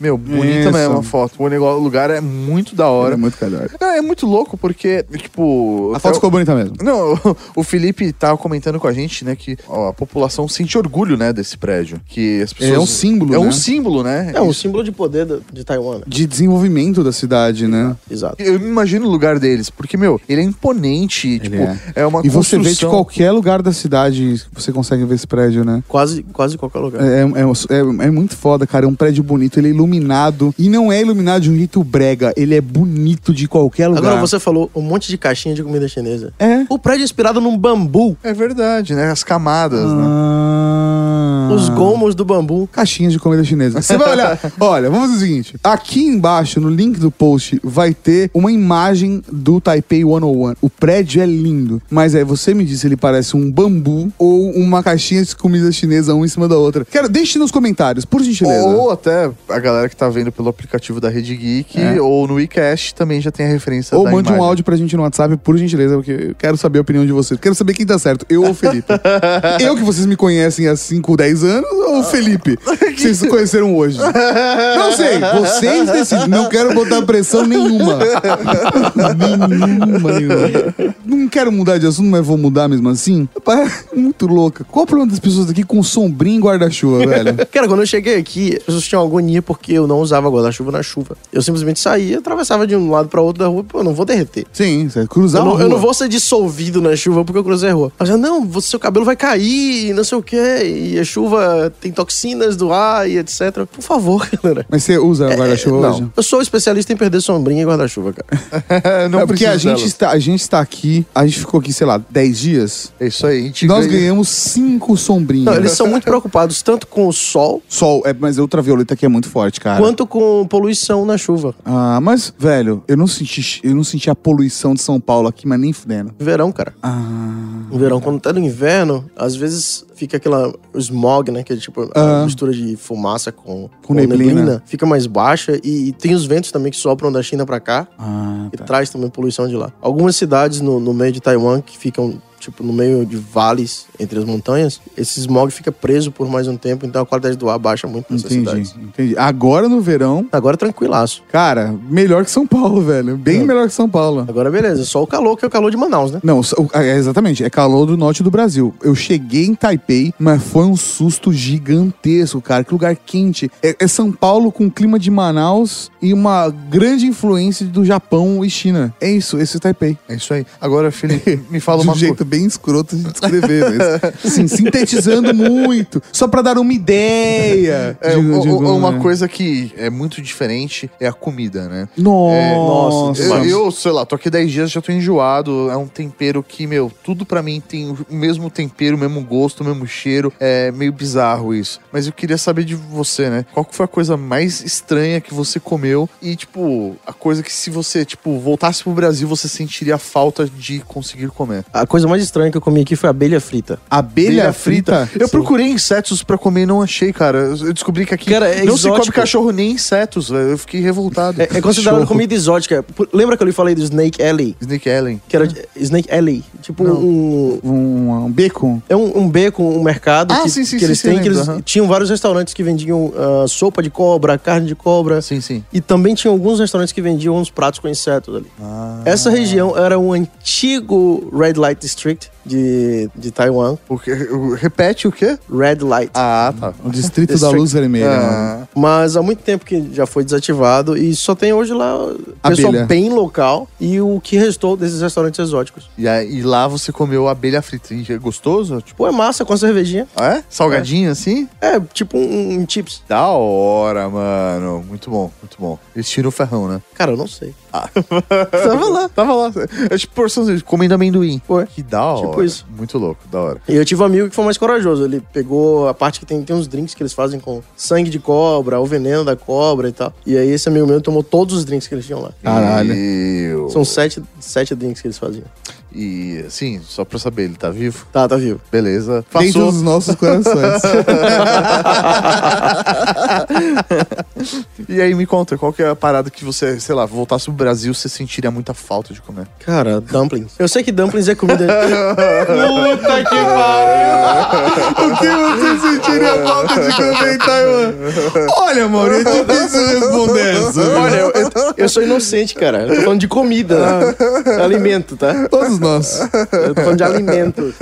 Meu, bonita mesmo foto. O negócio- o lugar é muito da hora. É muito calhorda. Não, é muito louco porque, tipo. A foto ficou bonita mesmo. Não, o Felipe tava comentando com a gente, né, que ó, a população sente orgulho, né, desse prédio. Que as pessoas... É um símbolo, É um né? símbolo, né? É um Isso. símbolo de poder da- de Taiwan. né? De desenvolvimento da cidade, né? Exato. Eu me imagino o lugar deles, porque, meu, ele é imponente, tipo, é. é. uma E você vê de construção- qualquer lugar da cidade, você consegue ver esse prédio, né? Quase, quase qualquer lugar. É, é, é- é muito foda, cara. É um prédio bonito, ele é iluminado. E não é iluminado de um jeito brega, ele é bonito de qualquer lugar. Agora você falou um monte de caixinha de comida chinesa. É. O prédio é inspirado num bambu. É verdade, né? As camadas, né? Ah. Os gomos do bambu. Caixinhas de comida chinesa. Você vai olhar. Olha, vamos fazer o seguinte: aqui embaixo, no link do post, vai ter uma imagem do Taipei 101. O prédio é lindo, mas aí você me diz se ele parece um bambu ou uma caixinha de comida chinesa, uma em cima da outra. Quero, deixe nos comentários, por gentileza. Ou até a galera que tá vendo pelo aplicativo da Rede Geek É. ou no WeCast também já tem a referência Ou da mande um imagem. áudio pra gente no WhatsApp, por gentileza, porque eu quero saber a opinião de vocês. Quero saber quem tá certo, eu ou o Felipe. eu que vocês me conhecem há 5, 10 anos ou o Felipe, que vocês se conheceram hoje? Não sei, vocês decidem. Não quero botar pressão nenhuma. nenhuma, nenhuma. Não quero mudar de assunto, mas vou mudar mesmo assim. Rapaz, muito louca. Qual o problema das pessoas aqui com sombrinho e guarda-chuva, velho? Cara, quando eu cheguei aqui, as pessoas tinham agonia porque eu não usava guarda-chuva na chuva. Eu simplesmente saía, atravessava de um lado pra outro da rua, pô, eu não vou derreter. Sim, você cruzar Eu não, eu não vou ser dissolvido na chuva porque eu cruzei a rua. Mas não, seu cabelo vai cair, e não sei o quê, e a chuva tem toxinas do ar e etc. Por favor, galera. Mas você usa guarda-chuva não, hoje? eu sou especialista em perder sombrinha e guarda-chuva, cara. não é porque a gente, está, a gente está aqui, a gente ficou aqui, sei lá, 10 dias. É isso aí. A gente Nós ganha- ganhamos cinco sombrinhas. Não, eles são muito preocupados tanto com o sol Sol, é, mas a ultravioleta aqui é muito forte, cara. quanto com poluição na chuva. Ah, mas, velho, eu não senti, eu não senti a poluição de São Paulo aqui, mas nem fudendo. Verão, cara. Ah. No verão, quando tá no inverno, às vezes fica aquela o smog, né? Que é tipo a Ah. mistura de fumaça com, Com neblina. Fica mais baixa e, tem os ventos também que sopram da China pra cá Ah, e tá. traz também poluição de lá. Algumas cidades no, no meio de Taiwan que ficam tipo no meio de vales entre as montanhas, esse smog fica preso por mais um tempo, então a qualidade do ar baixa muito nessas Entendi, cidades. entendi. Agora no verão, Agora tranquilaço. cara, melhor que São Paulo, velho. Bem É. melhor que São Paulo. Agora beleza, só o calor que é o calor de Manaus, né? Não, o- é, exatamente, é calor do norte do Brasil. Eu cheguei em Taipei, mas foi um susto gigantesco, cara. Que lugar quente. É, é São Paulo com clima de Manaus e uma grande influência do Japão e China. É isso, esse é Taipei. É isso aí. Agora, Felipe, me fala um uma coisa. Bem escroto de descrever, mas assim, sintetizando muito, só pra dar uma ideia. É, de- o- de- o- uma né? coisa que é muito diferente é a comida, né? Nossa, Eu, eu, sei lá, tô aqui 10 dias, já tô enjoado. É um tempero que, meu, tudo pra mim tem o mesmo tempero, o mesmo gosto, o mesmo cheiro. É meio bizarro isso. Mas eu queria saber de você, né? Qual que foi a coisa mais estranha que você comeu? E, tipo, a coisa que se você, tipo, voltasse pro Brasil, você sentiria falta de conseguir comer. A coisa mais estranha que eu comi aqui foi abelha frita. abelha frita. Eu procurei insetos pra comer e não achei, cara. Eu descobri que aqui Cara, é não se come exótico. cachorro nem insetos, velho. Eu fiquei revoltado. É, é considerado comida exótica. Lembra que eu lhe falei do Snake Alley? Snake Ellen. Que era de- Snake Alley. Tipo um. Um, um bacon. É um, um beco, um mercado Ah, que, sim, sim, que sim, eles sim, têm. que eles aham. tinham vários restaurantes que vendiam ah, sopa de cobra, carne de cobra. Sim, sim. E também tinha alguns restaurantes que vendiam uns pratos com insetos ali. Ah. Essa região era um antigo Red Light District de, de Taiwan. O que, o- repete o quê? Red Light. Ah, tá. O distrito da District. luz vermelha. Ah, Mas há muito tempo que já foi desativado e só tem hoje lá o pessoal Abelha. bem local e o que restou desses restaurantes exóticos. e, aí, e lá você comeu abelha frita. E é gostoso? Tipo, Pô, é massa com a cervejinha. ah, é? Salgadinho assim? É, tipo um, um chips. Da hora, mano. Muito bom, muito bom. Eles tiram o ferrão, né? Cara, eu não sei. tava lá, tava lá. É tipo porçãozinha, comendo amendoim. Ué, Que da hora. tipo isso. Muito louco, da hora. E eu tive um amigo que foi mais corajoso. Ele pegou a parte que tem, tem uns drinks que eles fazem com sangue de cobra, o veneno da cobra e tal. E aí esse amigo meu tomou todos os drinks que eles tinham lá. Caralho. São sete, sete drinks que eles faziam. E, assim, só pra saber, ele tá vivo? Tá, tá vivo. Beleza. Dentro Passou. dos nossos corações. E aí, me conta, qual que é a parada que você, sei lá, voltasse pro Brasil, você sentiria muita falta de comer? Cara, dumplings. Eu sei que dumplings é comida. Puta que pariu! o que você sentiria falta de comer em Taiwan? Olha, Mauro, é difícil responder essa. Olha, eu, eu- eu sou inocente, cara. Eu tô falando de comida, né? alimento, tá? Todos nós. Eu tô falando de alimento.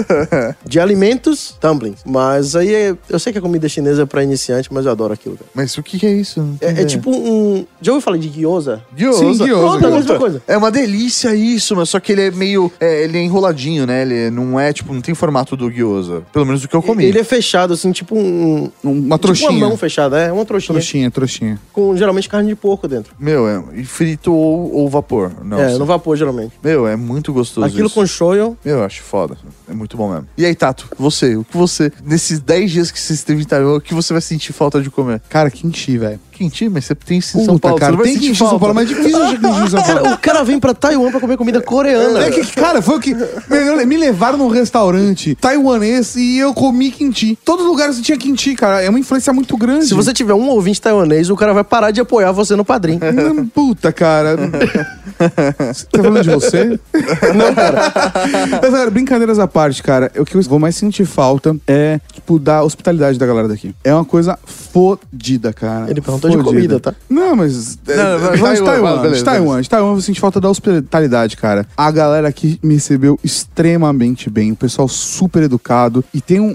De alimentos, dumplings. Mas aí é- eu sei que a comida chinesa é pra iniciante, mas eu adoro aquilo, cara. Mas o que, é isso? É, é tipo um. Já ouviu falar de gyoza? Gyoza. Sim, gyoza, Pronto, é a mesma coisa. É uma delícia isso, mas só que ele é meio. é, ele é enroladinho, né? Ele não é, tipo, não tem formato do gyoza. Pelo menos o que eu comi. Ele é fechado, assim, tipo um. Uma Tipo trouxinha. uma mão fechada, é uma trouxinha. Trouxinha, trouxinha. Com geralmente carne de porco dentro. Meu, é e frito ou, ou vapor. Não, é, no vapor, geralmente. Meu, é muito gostoso. Aquilo isso. com shoyu. Meu, eu acho foda. É muito bom mesmo. E aí, Tato, você, o que você, nesses 10 dias que você esteve em Taiwan, o que você vai sentir falta de comer? Cara, kimchi, velho. Quentinho, mas você tem isso em São Paulo, cara, você não vai tem sentir kimchi em São falta. Paulo, mas é difícil achar kimchi em São Paulo. Cara, o cara vem pra Taiwan pra comer comida coreana. É que, cara, foi o que. Me me levaram num restaurante taiwanês e eu comi kimchi. Todos os lugares tinha kimchi, cara. É uma influência muito grande. Se você tiver um ouvinte taiwanês, o cara vai parar de apoiar você no padrinho. Hum, Puta, cara. Você tá falando de você? Não, cara. Mas, cara, brincadeiras à parte, cara, o que eu vou mais sentir falta é, tipo, da hospitalidade da galera daqui. É uma coisa fodida, cara. Ele perguntou de Fodida. comida, tá? Não, mas. é, Não, não, é, Taiwan, de Taiwan, beleza, de Taiwan, de Taiwan eu senti falta da hospitalidade, cara. A galera aqui me recebeu extremamente bem. O pessoal super educado. E tem um,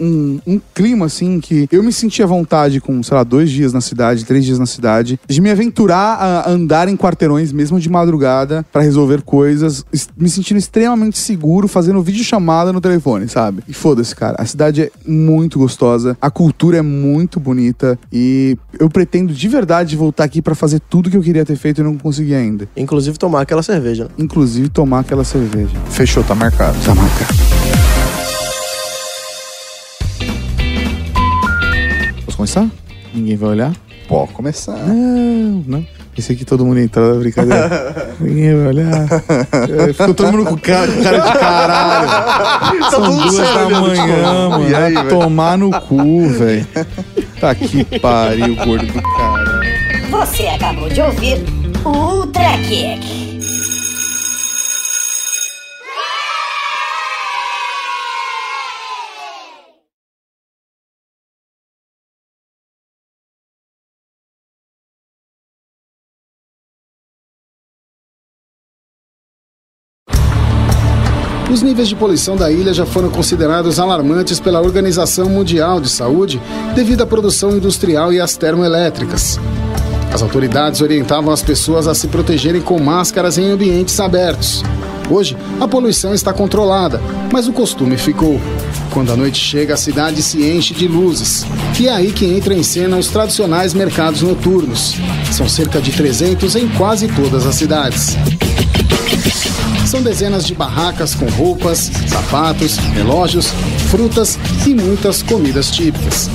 um, um clima, assim, que eu me senti à vontade com, sei lá, dois dias na cidade, três dias na cidade, de me aventurar a andar em quarteirões, mesmo de madrugada, pra resolver coisas, me sentindo extremamente seguro, fazendo videochamada no telefone, sabe? E foda-se, cara. A cidade é muito gostosa, a cultura é muito bonita e eu pretendo de verdade voltar aqui pra fazer tudo que eu queria ter feito e não consegui ainda. Inclusive tomar aquela cerveja. né? Inclusive tomar aquela cerveja. Fechou, tá marcado. Tá marcado. Posso começar? Ninguém vai olhar? Pode começar. Não, não. Pensei que todo mundo ia entrar na brincadeira. Ninguém vai olhar. É, Ficou todo mundo com cara, com cara de caralho. São tudo duas sério da manhã, mano. e aí, tomar no cu, velho. Tá que pariu, gordo do caralho. Você acabou de ouvir o Ultra Kick. Os níveis de poluição da ilha já foram considerados alarmantes pela Organização Mundial de Saúde devido à produção industrial e às termoelétricas. As autoridades orientavam as pessoas a se protegerem com máscaras em ambientes abertos. Hoje, a poluição está controlada, mas o costume ficou. Quando a noite chega, a cidade se enche de luzes. E é aí que entram em cena os tradicionais mercados noturnos. São cerca de 300 em quase todas as cidades. São dezenas de barracas com roupas, sapatos, relógios, frutas e muitas comidas típicas.